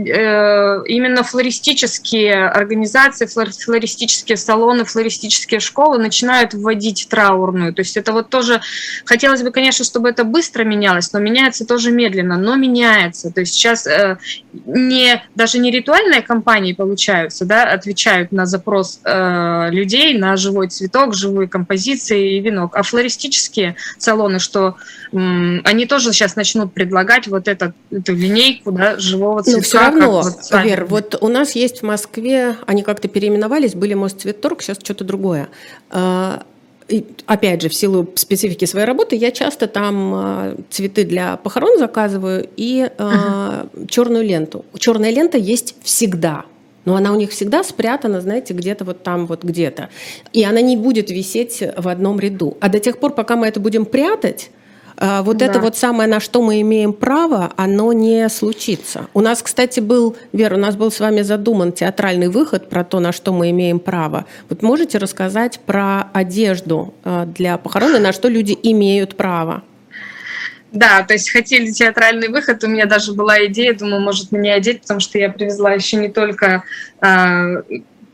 именно флористические организации, флористические салоны, флористические школы начинают вводить траурную. То есть это вот тоже, хотелось бы, конечно, чтобы это быстро менялось, но меняется тоже медленно, но меняется. То есть сейчас э, не, даже не ритуальные компании получаются, да, отвечают на запрос э, людей на живой цветок, живые композиции и венок. А флористические салоны, что они тоже сейчас начнут предлагать вот этот, эту линейку да, живого цветка. Но все равно, вот, Вер, вот у нас есть в Москве, они как-то переименовались, были Мосцветторг, сейчас что-то другое. А, и, опять же, в силу специфики своей работы, я часто там э, цветы для похорон заказываю и э, uh-huh. черную ленту. Черная лента есть всегда но она у них всегда спрятана, знаете, где-то вот там, вот где-то. И она не будет висеть в одном ряду. А до тех пор, пока мы это будем прятать, а, вот Да. это вот самое, на что мы имеем право, оно не случится. У нас, кстати, был, Вера, у нас был с вами задуман театральный выход про то, на что мы имеем право. Вот можете рассказать про одежду а, для похорон и на что люди имеют право? Да, то есть хотели театральный выход, у меня даже была идея, думаю, может мне одеть, потому что я привезла еще не только а,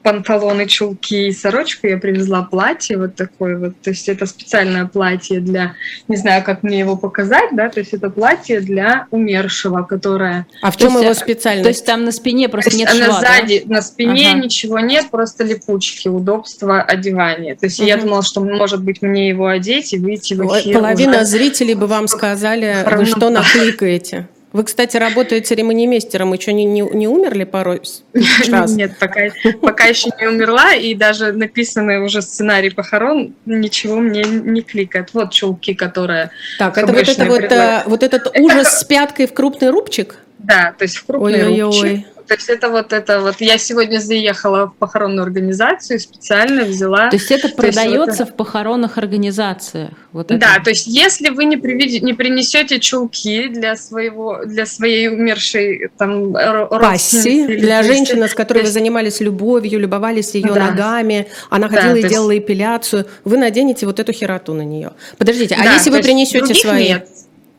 панталоны, чулки и сорочку, я привезла платье вот такое вот, то есть это специальное платье для, не знаю, как мне его показать, да, то есть это платье для умершего, которое... А в То чем есть, его а, специальность? То есть там на спине То просто есть нет она шва, да? сзади, на спине Ага. ничего нет, просто липучки, удобство одевания. То есть я Мгм. думала, что, может быть, мне его одеть и выйти в эфир Половина уже. зрителей бы вам сказали, вы что накликаете? Вы, кстати, работаете церемонимейстером, еще не, не, не умерли пару раз? Нет, пока, пока еще не умерла, и даже написанный уже сценарий похорон ничего мне не кликает. Вот чулки, которые... Так, это вот, это вот, э, вот этот Это ужас с пяткой в крупный рубчик? Да, то есть в крупные Ой-ой-ой. рубчик. То есть это вот это вот. Я сегодня заехала в похоронную организацию, специально взяла. То есть это То есть продается вот в похоронных организациях. Вот это. Да, то есть если вы не, приведи- не принесете чулки для своего, для своей умершей там Пасси для есть- женщины, с которой то вы есть- занимались любовью, любовались ее Да. ногами, она Да, ходила и есть- делала эпиляцию, вы наденете вот эту хероту на нее. Подождите, а Да, если вы есть принесете свои? нет.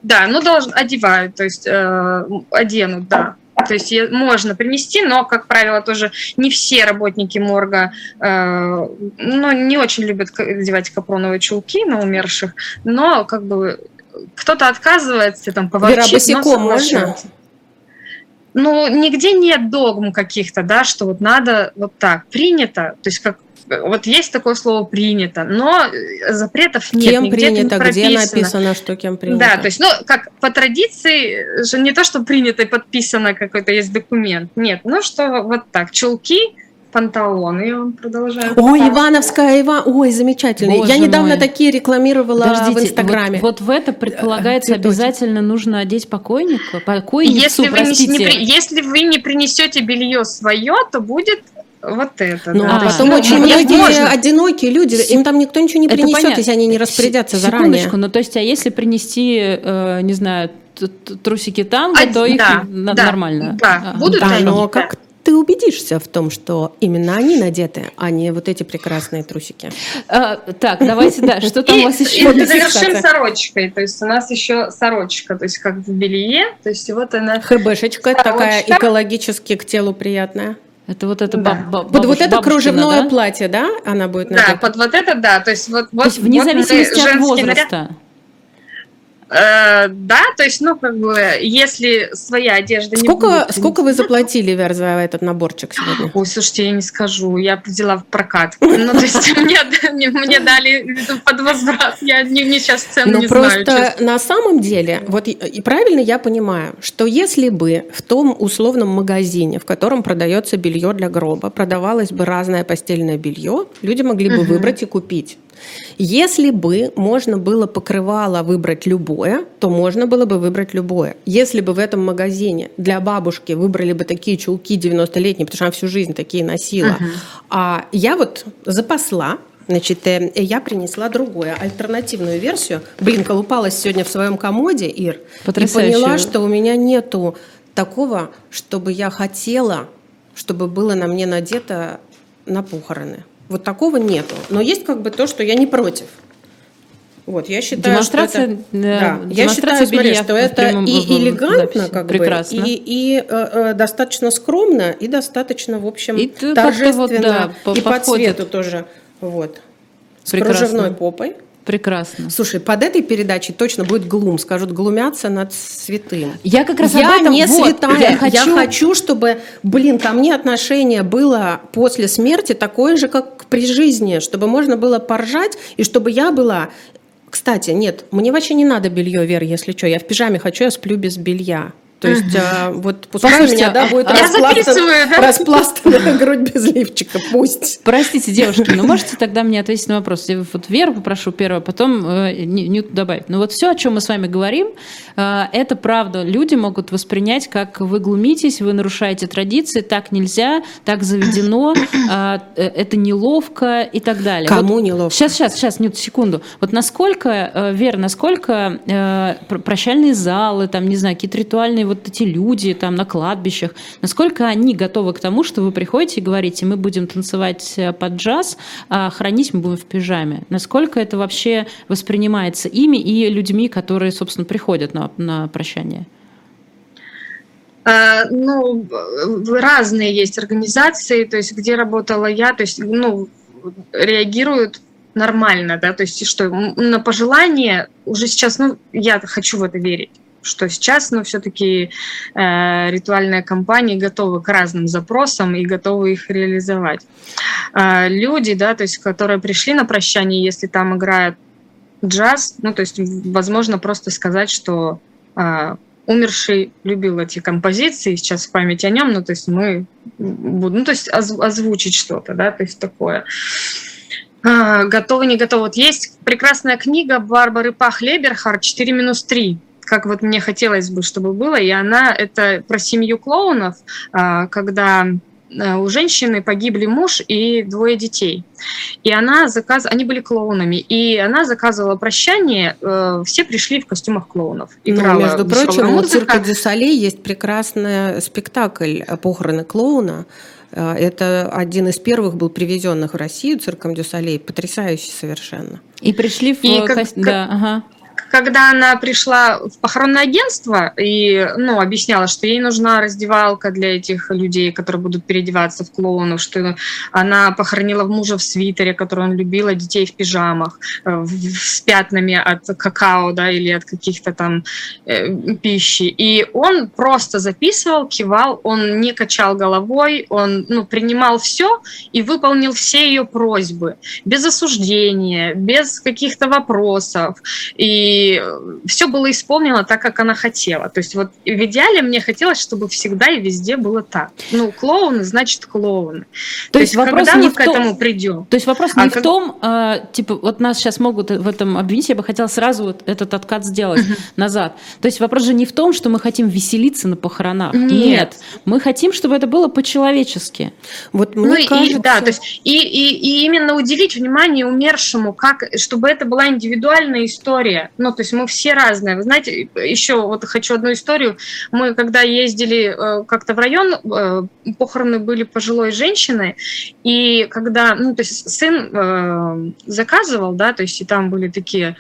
Да, ну должен одевают, то есть э, оденут, да. То есть можно принести, но, как правило, тоже не все работники морга, э, ну, не очень любят надевать капроновые чулки на умерших, но как бы кто-то отказывается, там, поворчит, Вера, босиком можно? Ну, нигде нет догм каких-то, да, что вот надо вот так, принято, то есть как вот есть такое слово принято, но э, запретов нет, Кем нигде это не принято, где написано, что кем принято? Да, то есть, ну, как по традиции, же не то, что принято и подписано какой-то есть документ. Нет, ну что вот так, чулки, панталоны, я вам продолжаю. Ой, показывать. Ивановская Ива, ой, замечательно. Боже Я недавно мой. такие рекламировала Подождите, в Инстаграме. Вот, вот в это предполагается Цветочек. обязательно нужно одеть покойника, покойницу, Если вы, не, простите. не если вы не принесете белье свое, то будет вот это. Ну, да. а То есть, потом ну, очень многие можно. одинокие люди, им там никто ничего не Это принесет, понятно. если они не распорядятся С- заранее. Секундочку, ну то есть, а если принести, э, не знаю, трусики танго, А, то их да, на- да, нормально. да, Ага. будут Да, они, но да. как ты убедишься в том, что именно они надеты, а не вот эти прекрасные трусики? А, так, давайте, да, что там И, у вас и еще? завершим сорочкой. То есть у нас еще сорочка, то есть как в белье. То есть вот она ХБшечка такая экологически к телу приятная. Это вот это Да. баб- баб- Под вот это кружевное да? платье, да, она будет Да, надета? под вот это, да. То есть вот, вот, То есть вне вот зависимости от женский наряд- возраста. Э, да, то есть, ну, как бы, если своя одежда не Сколько, будет сколько вы заплатили, Вер, за этот наборчик сегодня? Ой, слушайте, я не скажу, я взяла в прокат. Ну, то есть мне, дали под возврат, я не, не сейчас цену Ну, не просто знаю. честно. на самом деле, вот и, правильно я понимаю, что если бы в том условном магазине, в котором продается белье для гроба, продавалось бы разное постельное белье, люди могли бы выбрать и купить. Если бы можно было покрывало выбрать любое, то можно было бы выбрать любое. Если бы в этом магазине для бабушки выбрали бы такие чулки 90-летние, потому что она всю жизнь такие носила, Мгм. а я вот запасла, значит, э, я принесла другое, альтернативную версию. Блин, колупалась сегодня в своем комоде, Ир, и Потрясающе. поняла, что у меня нету такого, чтобы я хотела, чтобы было на мне надето на похороны. Вот такого нету. Но есть как бы то, что я не против. Вот, я считаю, Демонстрация, что это, э, да, я считаю, смотри, что это прямом- и элегантно, как Прекрасно. бы, и, и э, э, достаточно скромно, и достаточно, в общем, И торжественно, вот, да, и по подходит. цвету тоже. Вот. С Прекрасно. кружевной попой. Прекрасно. Слушай, под этой передачей точно будет глум. Скажут, глумятся над святым. Я как раз я об этом... не вот, святая. Я Я хочу... хочу... чтобы, блин, ко мне отношение было после смерти такое же, как при жизни, чтобы можно было поржать, и чтобы я была... Кстати, нет, мне вообще не надо белье, Вер, если что. Я в пижаме хочу, я сплю без белья. То есть а, вот пускай Послушайте, да, будет а, распластан, да? распластанная грудь без лифчика, пусть. Простите, девушки, но можете тогда мне ответить на вопрос? Я вот Веру попрошу первую, а потом э, Нют добавить. Ну вот все, о чем мы с вами говорим, э, это правда. Люди могут воспринять, как вы глумитесь, вы нарушаете традиции, так нельзя, так заведено, э это неловко и так далее. Кому вот, неловко? Сейчас, сейчас, сейчас, Нют, секунду. Вот насколько, э, Вера, насколько э, прощальные залы, там, не знаю, какие-то ритуальные вот эти люди там на кладбищах, насколько они готовы к тому, что вы приходите и говорите, мы будем танцевать э, под джаз, а хранить мы будем в пижаме. Насколько это вообще воспринимается ими и людьми, которые, собственно, приходят на, на прощание? А, ну, разные есть организации, то есть где работала я, то есть, ну, реагируют нормально, да, то есть что на пожелание уже сейчас, ну, я хочу в это верить что сейчас, но все-таки э, ритуальные компании готовы к разным запросам и готовы их реализовать. Э, люди, да, то есть, которые пришли на прощание, если там играет джаз, ну, то есть, возможно, просто сказать, что э, умерший любил эти композиции, сейчас в память о нем, ну, то есть мы будем, ну, то есть озвучить что-то, да, то есть такое. А, готовы, не готовы. Вот есть прекрасная книга Барбары Пах Леберхард «4 минус 3», как вот мне хотелось бы, чтобы было, и она, это про семью клоунов, а, когда а, у женщины погибли муж и двое детей. И она заказ... они были клоунами, и она заказывала прощание, э, все пришли в костюмах клоунов. Ну, Играла ну, между прочим, у цирка дю Солей есть прекрасный спектакль «Похороны клоуна», Э, это один из первых был привезенных в Россию цирком дю Солей, потрясающий совершенно. И пришли в... И как, да, ага когда она пришла в похоронное агентство и ну, объясняла, что ей нужна раздевалка для этих людей, которые будут переодеваться в клоунов, что она похоронила мужа в свитере, который он любила, детей в пижамах, э, с пятнами от какао да, или от каких-то там э, пищи. И он просто записывал, кивал, он не качал головой, он ну, принимал все и выполнил все ее просьбы без осуждения, без каких-то вопросов. И все было исполнено так, как она хотела. То есть вот в идеале мне хотелось, чтобы всегда и везде было так. Ну, клоуны, значит, клоуны. То, то есть, вопрос когда не мы к том, этому придем? То есть вопрос а не как... в том, э, типа, вот нас сейчас могут в этом обвинить, я бы хотела сразу вот этот откат сделать назад. То есть вопрос же не в том, что мы хотим веселиться на похоронах. Нет. Нет. Мы хотим, чтобы это было по-человечески. Вот мне ну, кажется... И, да, то есть и, и, и именно уделить внимание умершему, как, чтобы это была индивидуальная история. Ну, то есть мы все разные. Вы знаете, еще вот хочу одну историю. Мы когда ездили э, как-то в район, э, похороны были пожилой женщины, и когда, ну, то есть сын э, заказывал, да, то есть и там были такие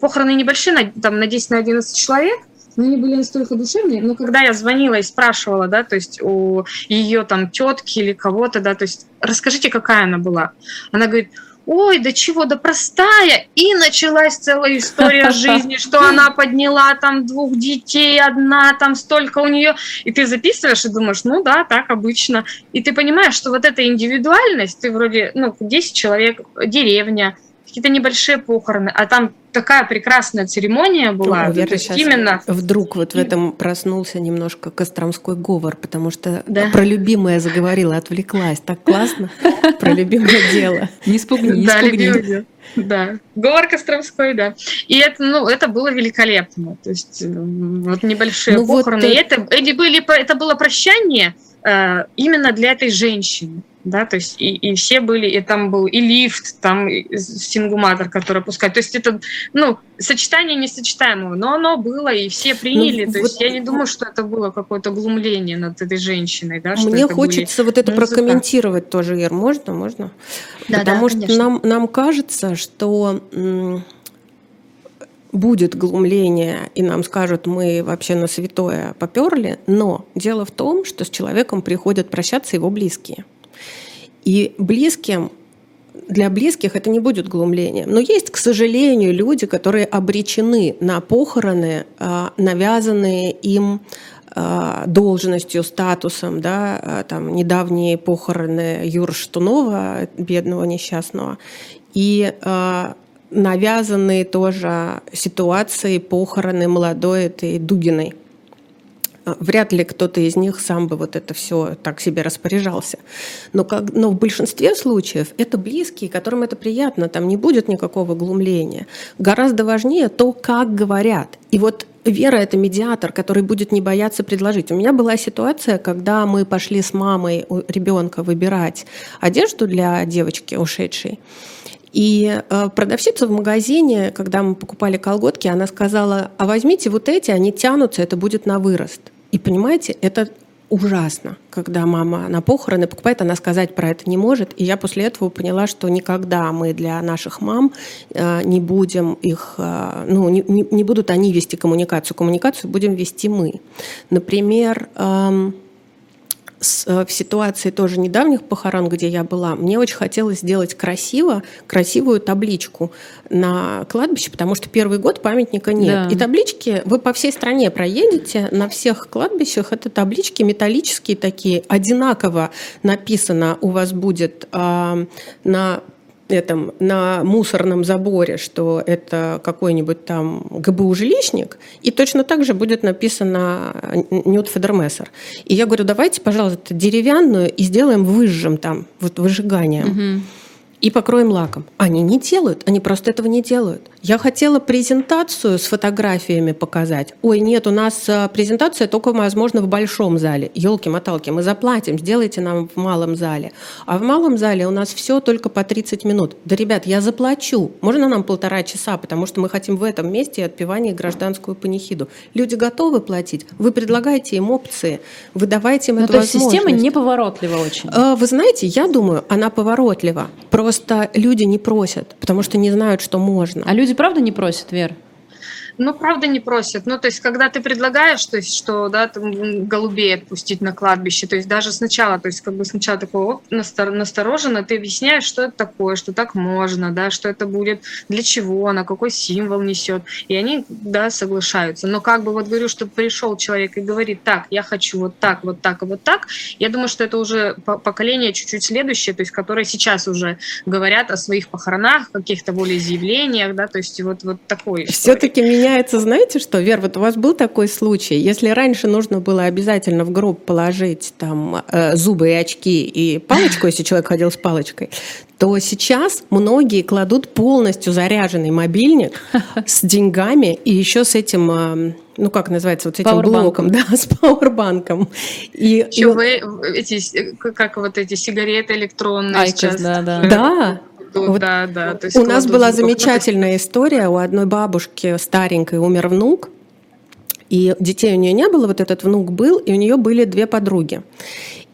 похороны небольшие, там на 10 на 11 человек, но они были настолько душевные. Но когда я звонила и спрашивала, да, то есть у ее там тетки или кого-то, да, то есть расскажите, какая она была. Она говорит, ой, да чего, да простая. И началась целая история жизни, что она подняла там двух детей, одна там столько у нее. И ты записываешь и думаешь, ну да, так обычно. И ты понимаешь, что вот эта индивидуальность, ты вроде, ну, 10 человек, деревня, какие-то небольшие похороны, а там такая прекрасная церемония была. Ну, то сейчас именно вдруг вот в этом проснулся немножко костромской говор, потому что да. про любимое заговорила, отвлеклась. Так классно про любимое дело. Не спугни, не да, спугни. Да, говор Костромской, да. И это, ну, это было великолепно. То есть э, вот небольшие ну, похороны. Вот, и это, были, это было прощание э, именно для этой женщины да, то есть и, и все были, и там был и лифт, там и сингуматор, который опускает, то есть это, ну, сочетание несочетаемого, но оно было, и все приняли, ну, то вот, есть я не думаю, что это было какое-то глумление над этой женщиной, да, что Мне хочется вот это музыка. прокомментировать тоже, Ир, можно, можно? Да, Потому да, что нам, нам кажется, что будет глумление, и нам скажут, мы вообще на святое поперли, но дело в том, что с человеком приходят прощаться его близкие. И близким для близких это не будет глумлением. Но есть, к сожалению, люди, которые обречены на похороны, а, навязанные им а, должностью, статусом, да, а, там недавние похороны Юры Штунова, бедного несчастного, и навязанные тоже ситуации похороны молодой этой Дугиной. Вряд ли кто-то из них сам бы вот это все так себе распоряжался. Но, как, но в большинстве случаев это близкие, которым это приятно, там не будет никакого глумления. Гораздо важнее то, как говорят. И вот Вера – это медиатор, который будет не бояться предложить. У меня была ситуация, когда мы пошли с мамой у ребенка выбирать одежду для девочки ушедшей. И э, продавщица в магазине, когда мы покупали колготки, она сказала, а возьмите вот эти, они тянутся, это будет на вырост. И понимаете, это ужасно, когда мама на похороны покупает, она сказать про это не может. И я после этого поняла, что никогда мы для наших мам э, не будем их, э, ну, не, не будут они вести коммуникацию. Коммуникацию будем вести мы. Например, эм, Э, в ситуации тоже недавних похорон, где я была, мне очень хотелось сделать красиво, красивую табличку на кладбище, потому что первый год памятника нет. Да. И таблички вы по всей стране проедете, на всех кладбищах это таблички металлические такие, одинаково написано у вас будет э, на этом, на мусорном заборе, что это какой-нибудь там ГБУ жилищник, и точно так же будет написано Нют Федермессер. И я говорю, давайте, пожалуйста, деревянную и сделаем выжжем там, вот выжиганием. Угу и покроем лаком. Они не делают, они просто этого не делают. Я хотела презентацию с фотографиями показать. Ой, нет, у нас э, презентация только, возможно, в большом зале. Елки-моталки, мы заплатим, сделайте нам в малом зале. А в малом зале у нас все только по 30 минут. Да, ребят, я заплачу. Можно нам полтора часа, потому что мы хотим в этом месте отпевание гражданскую панихиду. Люди готовы платить. Вы предлагаете им опции, вы давайте им Но ну, эту то есть система неповоротлива очень. Э, вы знаете, я думаю, она поворотлива. Просто люди не просят, потому что не знают, что можно. А люди правда не просят, Вер? Ну, правда, не просят. Ну, то есть, когда ты предлагаешь, то есть, что, да, там, голубей отпустить на кладбище, то есть, даже сначала, то есть, как бы сначала такое настороженно, ты объясняешь, что это такое, что так можно, да, что это будет, для чего она, какой символ несет. И они, да, соглашаются. Но как бы вот говорю, что пришел человек и говорит, так, я хочу вот так, вот так и вот так, я думаю, что это уже поколение чуть-чуть следующее, то есть, которые сейчас уже говорят о своих похоронах, каких-то волеизъявлениях, да, то есть, вот, вот такой. Все-таки меня меняется, знаете что, Вер, вот у вас был такой случай, если раньше нужно было обязательно в гроб положить там э, зубы и очки и палочку, если человек ходил с палочкой, то сейчас многие кладут полностью заряженный мобильник с деньгами и еще с этим э, ну как называется, вот с этим блоком, да, с пауэрбанком. И, Еще и... Вы, эти, как вот эти сигареты электронные IQOS, сейчас. Да, да. да, вот да, да. То есть у нас была замечательная история. У одной бабушки старенькой умер внук, и детей у нее не было, вот этот внук был, и у нее были две подруги.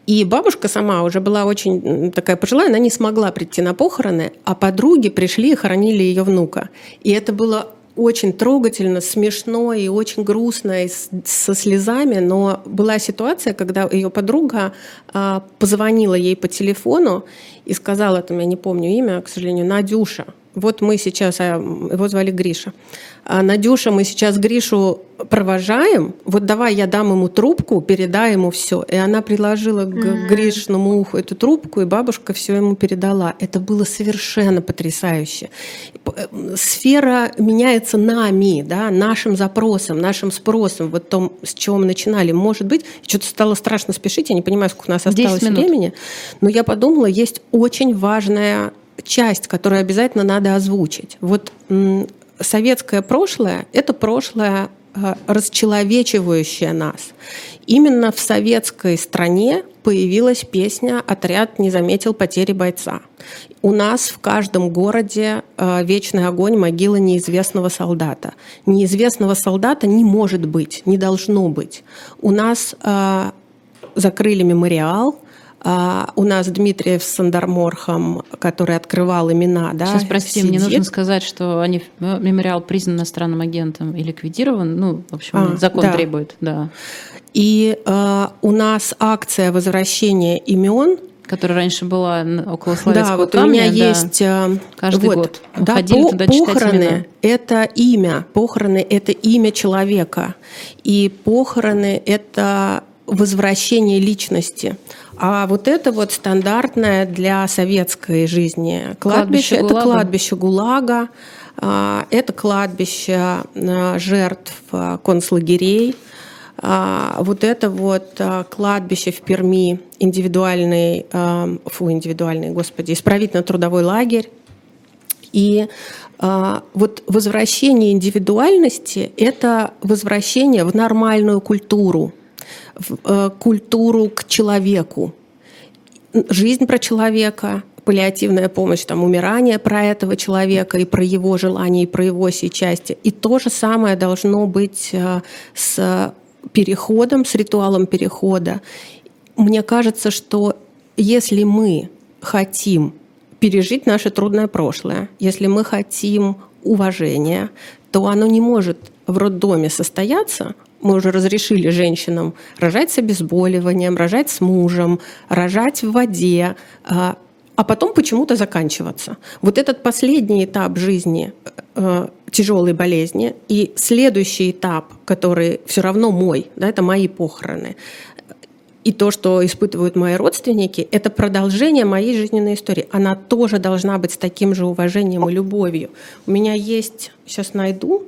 И бабушка сама уже была очень такая пожилая, она не смогла прийти на похороны, а подруги пришли и хоронили ее внука. И это было очень трогательно, смешно и очень грустно, и со слезами, но была ситуация, когда ее подруга а, позвонила ей по телефону и сказала, там, я не помню имя, к сожалению, Надюша, вот мы сейчас, а, его звали Гриша, а, Надюша, мы сейчас Гришу провожаем, вот давай я дам ему трубку, передай ему все. И она приложила к mm-hmm. Гришному уху эту трубку, и бабушка все ему передала. Это было совершенно потрясающе. Э, сфера меняется нами, да, нашим запросом, нашим спросом, вот том, с чего мы начинали. Может быть, что-то стало страшно спешить, я не понимаю, сколько у нас осталось времени, но я подумала, есть очень важная часть, которую обязательно надо озвучить. Вот советское прошлое – это прошлое э, расчеловечивающее нас. Именно в советской стране появилась песня «Отряд не заметил потери бойца». У нас в каждом городе э, вечный огонь, могила неизвестного солдата. Неизвестного солдата не может быть, не должно быть. У нас э, закрыли мемориал, у нас Дмитриев с Сандарморхом, который открывал имена. Да, Сейчас, прости, сидит. мне нужно сказать, что они, мемориал признан иностранным агентом и ликвидирован. Ну, в общем, а, закон да. требует, да. И э, у нас акция возвращения имен которая раньше была около Славянского Да, вот камня, у меня да. есть э, каждый вот, год. Да, по, туда похороны – это имя, похороны – это имя человека, и похороны – это возвращение личности. А вот это вот стандартное для советской жизни кладбище, кладбище это ГУЛАГа. кладбище ГУЛАГа, а, это кладбище а, жертв а, концлагерей. вот это вот кладбище в Перми, индивидуальный, фу, индивидуальный, господи, исправительно-трудовой лагерь. И вот возвращение индивидуальности – это возвращение в нормальную культуру, культуру к человеку. Жизнь про человека, паллиативная помощь, там, умирание про этого человека и про его желания, и про его все части. И то же самое должно быть с переходом, с ритуалом перехода. Мне кажется, что если мы хотим пережить наше трудное прошлое, если мы хотим уважения, то оно не может в роддоме состояться. Мы уже разрешили женщинам рожать с обезболиванием, рожать с мужем, рожать в воде, а, а потом почему-то заканчиваться. Вот этот последний этап жизни э, тяжелой болезни и следующий этап, который все равно мой, да, это мои похороны, и то, что испытывают мои родственники, это продолжение моей жизненной истории. Она тоже должна быть с таким же уважением и любовью. У меня есть, сейчас найду,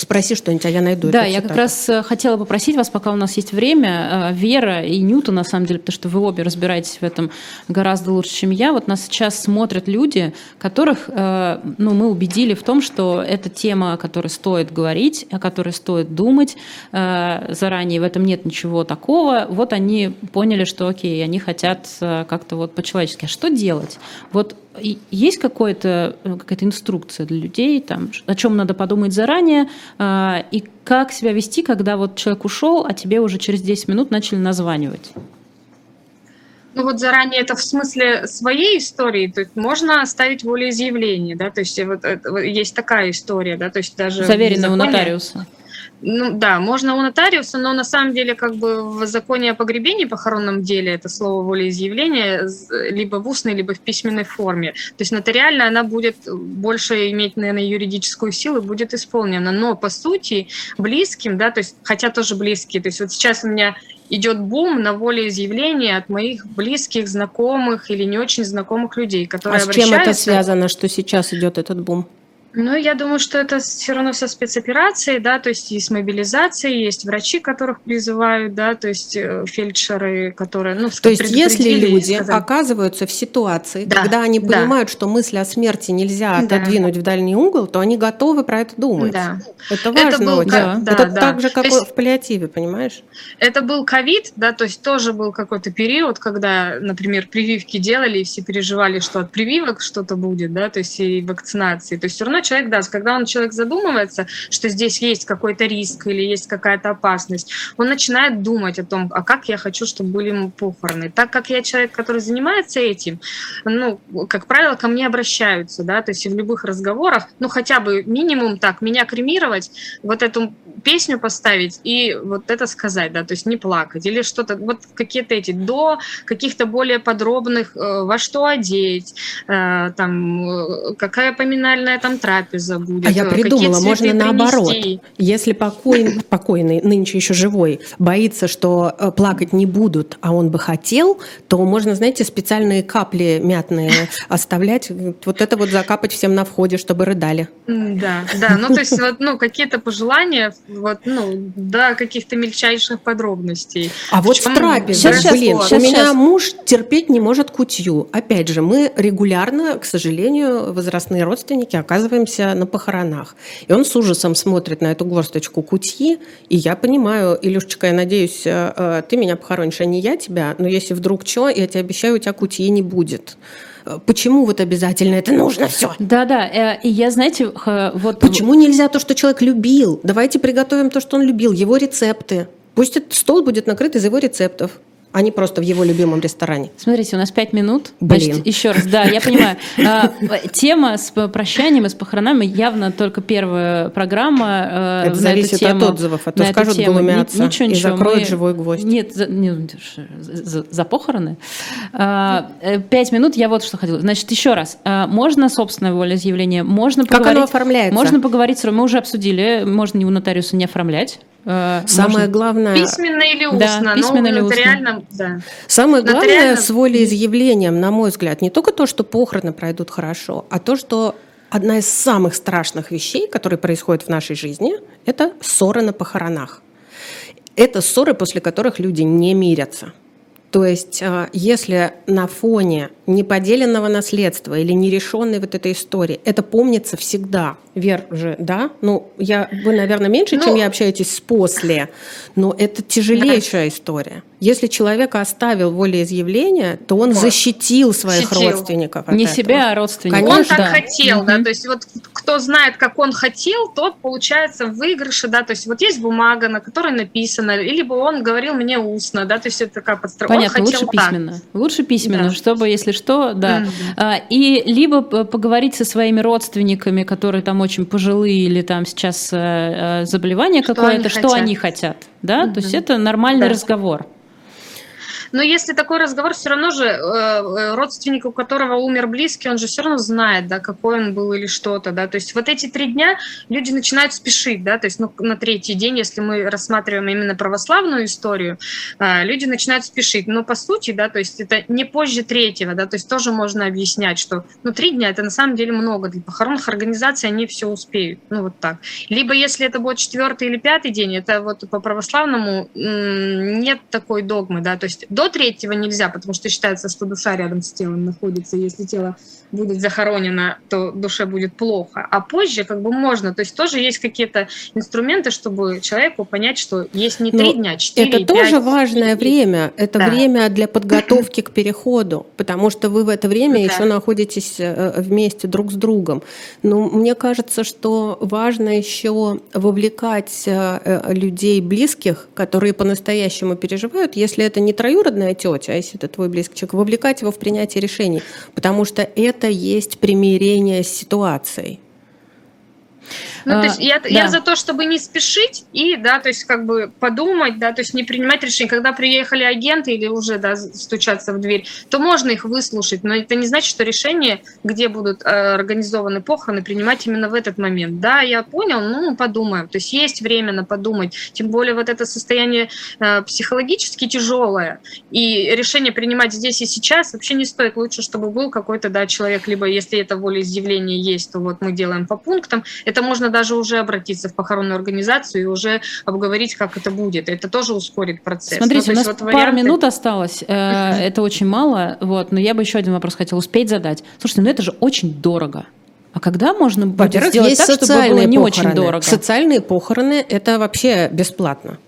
Спроси что-нибудь, а я найду. Да, я как раз э, хотела попросить вас, пока у нас есть время, э, Вера и Ньюта, на самом деле, потому что вы обе разбираетесь в этом гораздо лучше, чем я. Вот нас сейчас смотрят люди, которых э, ну, мы убедили в том, что это тема, о которой стоит говорить, о которой стоит думать. Заранее в этом нет ничего такого. Вот они поняли, что окей, они хотят как-то вот по-человечески. А что делать? Вот есть какая-то какая инструкция для людей, там, о чем надо подумать заранее, а, и как себя вести, когда вот человек ушел, а тебе уже через 10 минут начали названивать? Ну вот заранее это в смысле своей истории, то есть можно оставить волеизъявление, да, то есть вот, есть такая история, да, то есть даже... Заверенного нотариуса. Ну да, можно у нотариуса, но на самом деле как бы в законе о погребении похоронном деле это слово волеизъявление либо в устной, либо в письменной форме. То есть нотариально она будет больше иметь, наверное, юридическую силу и будет исполнена. Но по сути близким, да, то есть хотя тоже близкие, то есть вот сейчас у меня идет бум на волеизъявление от моих близких, знакомых или не очень знакомых людей, которые а с обращаются... чем это связано, что сейчас идет этот бум? Ну, я думаю, что это все равно со спецоперацией, да, то есть есть мобилизация, есть врачи, которых призывают, да, то есть э, фельдшеры, которые, ну, То есть если люди сказать... оказываются в ситуации, да, когда они да. понимают, что мысль о смерти нельзя отодвинуть да. в дальний угол, то они готовы про это думать. Да. Это важно это был, очень. Да, да, это да. так же, как есть, в паллиативе, понимаешь? Это был ковид, да, то есть тоже был какой-то период, когда, например, прививки делали, и все переживали, что от прививок что-то будет, да, то есть и вакцинации. То есть все равно человек, да, когда он человек задумывается, что здесь есть какой-то риск или есть какая-то опасность, он начинает думать о том, а как я хочу, чтобы были ему похороны. Так как я человек, который занимается этим, ну, как правило, ко мне обращаются, да, то есть в любых разговорах, ну, хотя бы минимум так, меня кремировать, вот эту песню поставить и вот это сказать, да, то есть не плакать или что-то, вот какие-то эти до каких-то более подробных, э, во что одеть, э, там, э, какая поминальная там трапеза будет. А я придумала, можно принести. наоборот. Если покойный, покойный, нынче еще живой, боится, что э, плакать не будут, а он бы хотел, то можно, знаете, специальные капли мятные оставлять, вот это вот закапать всем на входе, чтобы рыдали. Да, да, ну то есть вот, ну, какие-то пожелания, вот, ну, до каких-то мельчайших подробностей. А вот в трапезе, сейчас, блин, сейчас, у меня сейчас. муж терпеть не может кутью. Опять же, мы регулярно, к сожалению, возрастные родственники оказываемся оказываемся на похоронах. И он с ужасом смотрит на эту горсточку кутьи, и я понимаю, Илюшечка, я надеюсь, э, э, ты меня похоронишь, а не я тебя, но если вдруг что, я тебе обещаю, у тебя кутьи не будет. Э, почему вот обязательно это нужно все? Да-да, и я, знаете, вот... Почему нельзя то, что человек любил? Давайте приготовим то, что он любил, его рецепты. Пусть этот стол будет накрыт из его рецептов а не просто в его любимом ресторане. Смотрите, у нас пять минут. Блин. Значит, еще раз, да, я понимаю. А, тема с прощанием и с похоронами явно только первая программа э, Это зависит от отзывов, а то скажут глумятся ничего, и закроют живой гвоздь. Нет, за, похороны. А, э, пять минут, я вот что хотела. Значит, еще раз. А, можно собственное волеизъявление, можно поговорить... Как оно оформляется? Можно поговорить, мы уже обсудили, можно у нотариуса не оформлять. Э, Самое Можно... главное... Письменно или устно, да, письменно или устно. да. Самое главное с волеизъявлением, на мой взгляд, не только то, что похороны пройдут хорошо, а то, что одна из самых страшных вещей, которые происходят в нашей жизни, это ссоры на похоронах. это ссоры, после которых люди не мирятся. То есть, а, если на фоне неподеленного наследства или нерешенной вот этой истории, это помнится всегда. Вер же, да? Ну, я, вы, наверное, меньше, ну, чем я общаетесь с после, но это тяжелейшая да. история. Если человека оставил волеизъявление, то он вот. защитил своих защитил. родственников. Не этого. себя, а родственников. Он так да. хотел, да. То есть вот кто знает, как он хотел, тот получается в выигрыше, да. То есть вот есть бумага, на которой написано, либо он говорил мне устно, да. То есть это такая подстройка. Понятно, лучше так. письменно. Лучше письменно, да. чтобы, если что, да. Mm-hmm. И либо поговорить со своими родственниками, которые там очень пожилые или там сейчас э, э, заболевание какое-то, что они хотят, да, mm-hmm. то есть это нормальный да. разговор. Но если такой разговор, все равно же э, э, родственник, у которого умер близкий, он же все равно знает, да, какой он был или что-то, да. То есть вот эти три дня люди начинают спешить, да, то есть ну, на третий день, если мы рассматриваем именно православную историю, э, люди начинают спешить. Но по сути, да, то есть это не позже третьего, да, то есть тоже можно объяснять, что ну три дня это на самом деле много для похоронных организаций, они все успеют, ну вот так. Либо если это будет четвертый или пятый день, это вот по православному нет такой догмы, да, то есть до третьего нельзя, потому что считается, что душа рядом с телом находится. Если тело будет захоронено, то душе будет плохо. А позже как бы можно. То есть тоже есть какие-то инструменты, чтобы человеку понять, что есть не три дня, четыре, Это 5, тоже важное 4. время. Это да. время для подготовки к переходу, потому что вы в это время да. еще находитесь э, вместе друг с другом. Но мне кажется, что важно еще вовлекать э, э, людей близких, которые по-настоящему переживают, если это не троюродная тетя, а если это твой близкий человек, вовлекать его в принятие решений, потому что это есть примирение с ситуацией. Ну, то есть а, я, да. я за то, чтобы не спешить и, да, то есть как бы подумать, да, то есть не принимать решение. Когда приехали агенты или уже, да, стучаться в дверь, то можно их выслушать, но это не значит, что решение, где будут э, организованы похороны, принимать именно в этот момент. Да, я понял, ну, подумаем. То есть есть время на подумать. Тем более вот это состояние э, психологически тяжелое, и решение принимать здесь и сейчас вообще не стоит. Лучше, чтобы был какой-то, да, человек, либо если это волеизъявление есть, то вот мы делаем по пунктам. Это можно даже уже обратиться в похоронную организацию и уже обговорить, как это будет. Это тоже ускорит процесс. Смотрите, ну, у нас вот варианты... пару минут осталось. Э, это очень мало, вот, но я бы еще один вопрос хотела успеть задать. Слушайте, ну это же очень дорого. А когда можно будет сделать так, чтобы было не похороны. очень дорого? Социальные похороны – это вообще бесплатно.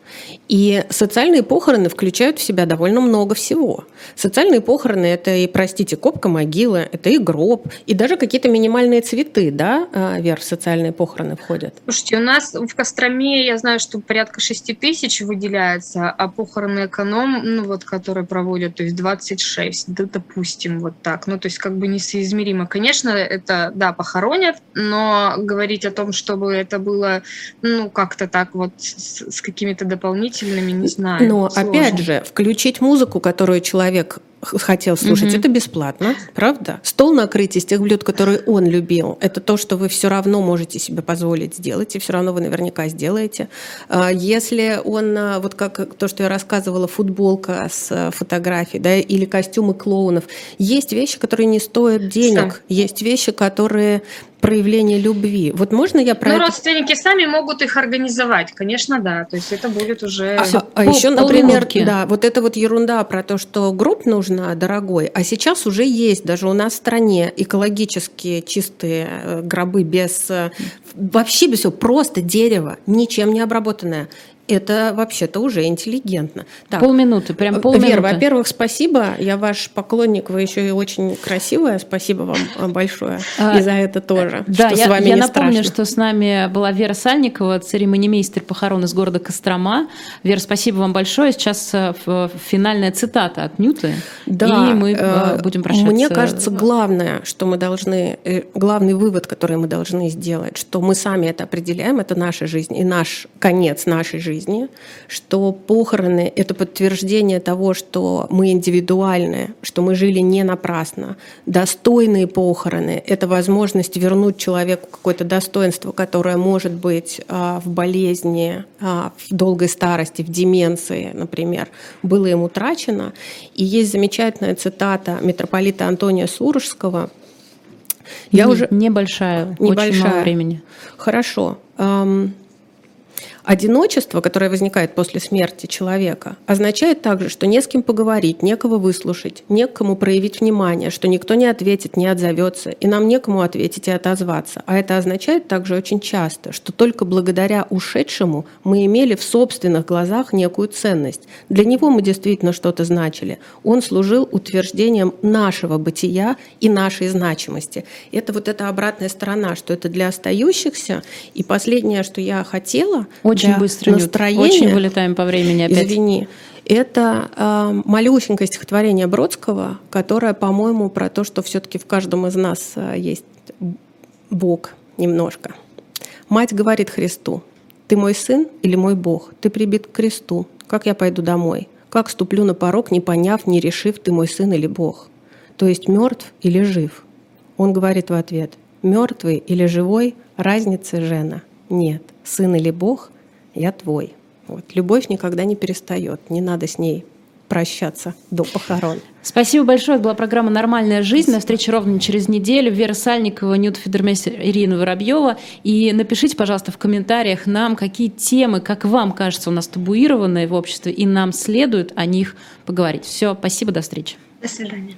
И социальные похороны включают в себя довольно много всего. Социальные похороны – это и, простите, копка могилы, это и гроб, и даже какие-то минимальные цветы, да, а, Вер, в социальные похороны входят? Слушайте, у нас в Костроме, я знаю, что порядка 6 тысяч выделяется, а похороны эконом, ну вот, которые проводят, то есть 26, да, допустим, вот так. Ну, то есть как бы несоизмеримо. Конечно, это, да, похоронят, но говорить о том, чтобы это было, ну, как-то так вот с, с какими-то дополнительными, не знаю. Но сложно. опять же, включить музыку, которую человек хотел слушать, угу. это бесплатно, правда? Стол накрыть из тех блюд, которые он любил, это то, что вы все равно можете себе позволить сделать, и все равно вы наверняка сделаете. А если он, а, вот как то, что я рассказывала, футболка с а, фотографией, да, или костюмы клоунов, есть вещи, которые не стоят денег, Сам. есть вещи, которые проявление любви. Вот можно я про Ну, это... родственники сами могут их организовать, конечно, да. То есть это будет уже... А, а, еще, например, да, вот это вот ерунда про то, что гроб нужно дорогой, а сейчас уже есть даже у нас в стране экологические чистые э, гробы без... Э, вообще без всего, просто дерево, ничем не обработанное это вообще-то уже интеллигентно. Так, полминуты, прям полминуты. Вер, во-первых, спасибо. Я ваш поклонник, вы еще и очень красивая. Спасибо вам э, большое. А, и за это тоже. Да, что я, с вами я не напомню, страшно. что с нами была Вера Сальникова, церемонимейстер похорон из города Кострома. Вера, спасибо вам большое. Сейчас э, финальная цитата от Нюты. Да, и мы э, будем прощаться. Мне кажется, главное, что мы должны, главный вывод, который мы должны сделать, что мы сами это определяем, это наша жизнь и наш конец нашей жизни жизни, что похороны — это подтверждение того, что мы индивидуальны, что мы жили не напрасно. Достойные похороны — это возможность вернуть человеку какое-то достоинство, которое может быть а, в болезни, а, в долгой старости, в деменции, например, было им утрачено. И есть замечательная цитата митрополита Антония Сурожского. Я не, уже небольшая, небольшая. очень мало времени. Хорошо. Одиночество, которое возникает после смерти человека, означает также, что не с кем поговорить, некого выслушать, некому проявить внимание, что никто не ответит, не отзовется, и нам некому ответить и отозваться. А это означает также очень часто, что только благодаря ушедшему мы имели в собственных глазах некую ценность. Для него мы действительно что-то значили. Он служил утверждением нашего бытия и нашей значимости. Это вот эта обратная сторона, что это для остающихся. И последнее, что я хотела, очень быстро, настроение. Очень вылетаем по времени опять. Извини. Это э, малюсенькое стихотворение Бродского, которое, по-моему, про то, что все-таки в каждом из нас э, есть Бог немножко. Мать говорит Христу, ты мой сын или мой Бог? Ты прибит к кресту. Как я пойду домой? Как ступлю на порог, не поняв, не решив, ты мой сын или Бог? То есть мертв или жив? Он говорит в ответ, мертвый или живой, разницы, Жена, нет. Сын или Бог, я твой. Вот. Любовь никогда не перестает, не надо с ней прощаться до похорон. Спасибо большое. Это была программа «Нормальная жизнь». На встрече ровно через неделю. Вера Сальникова, Ньют Федермейстер, Ирина Воробьева. И напишите, пожалуйста, в комментариях нам, какие темы, как вам кажется, у нас табуированные в обществе, и нам следует о них поговорить. Все, спасибо, до встречи. До свидания.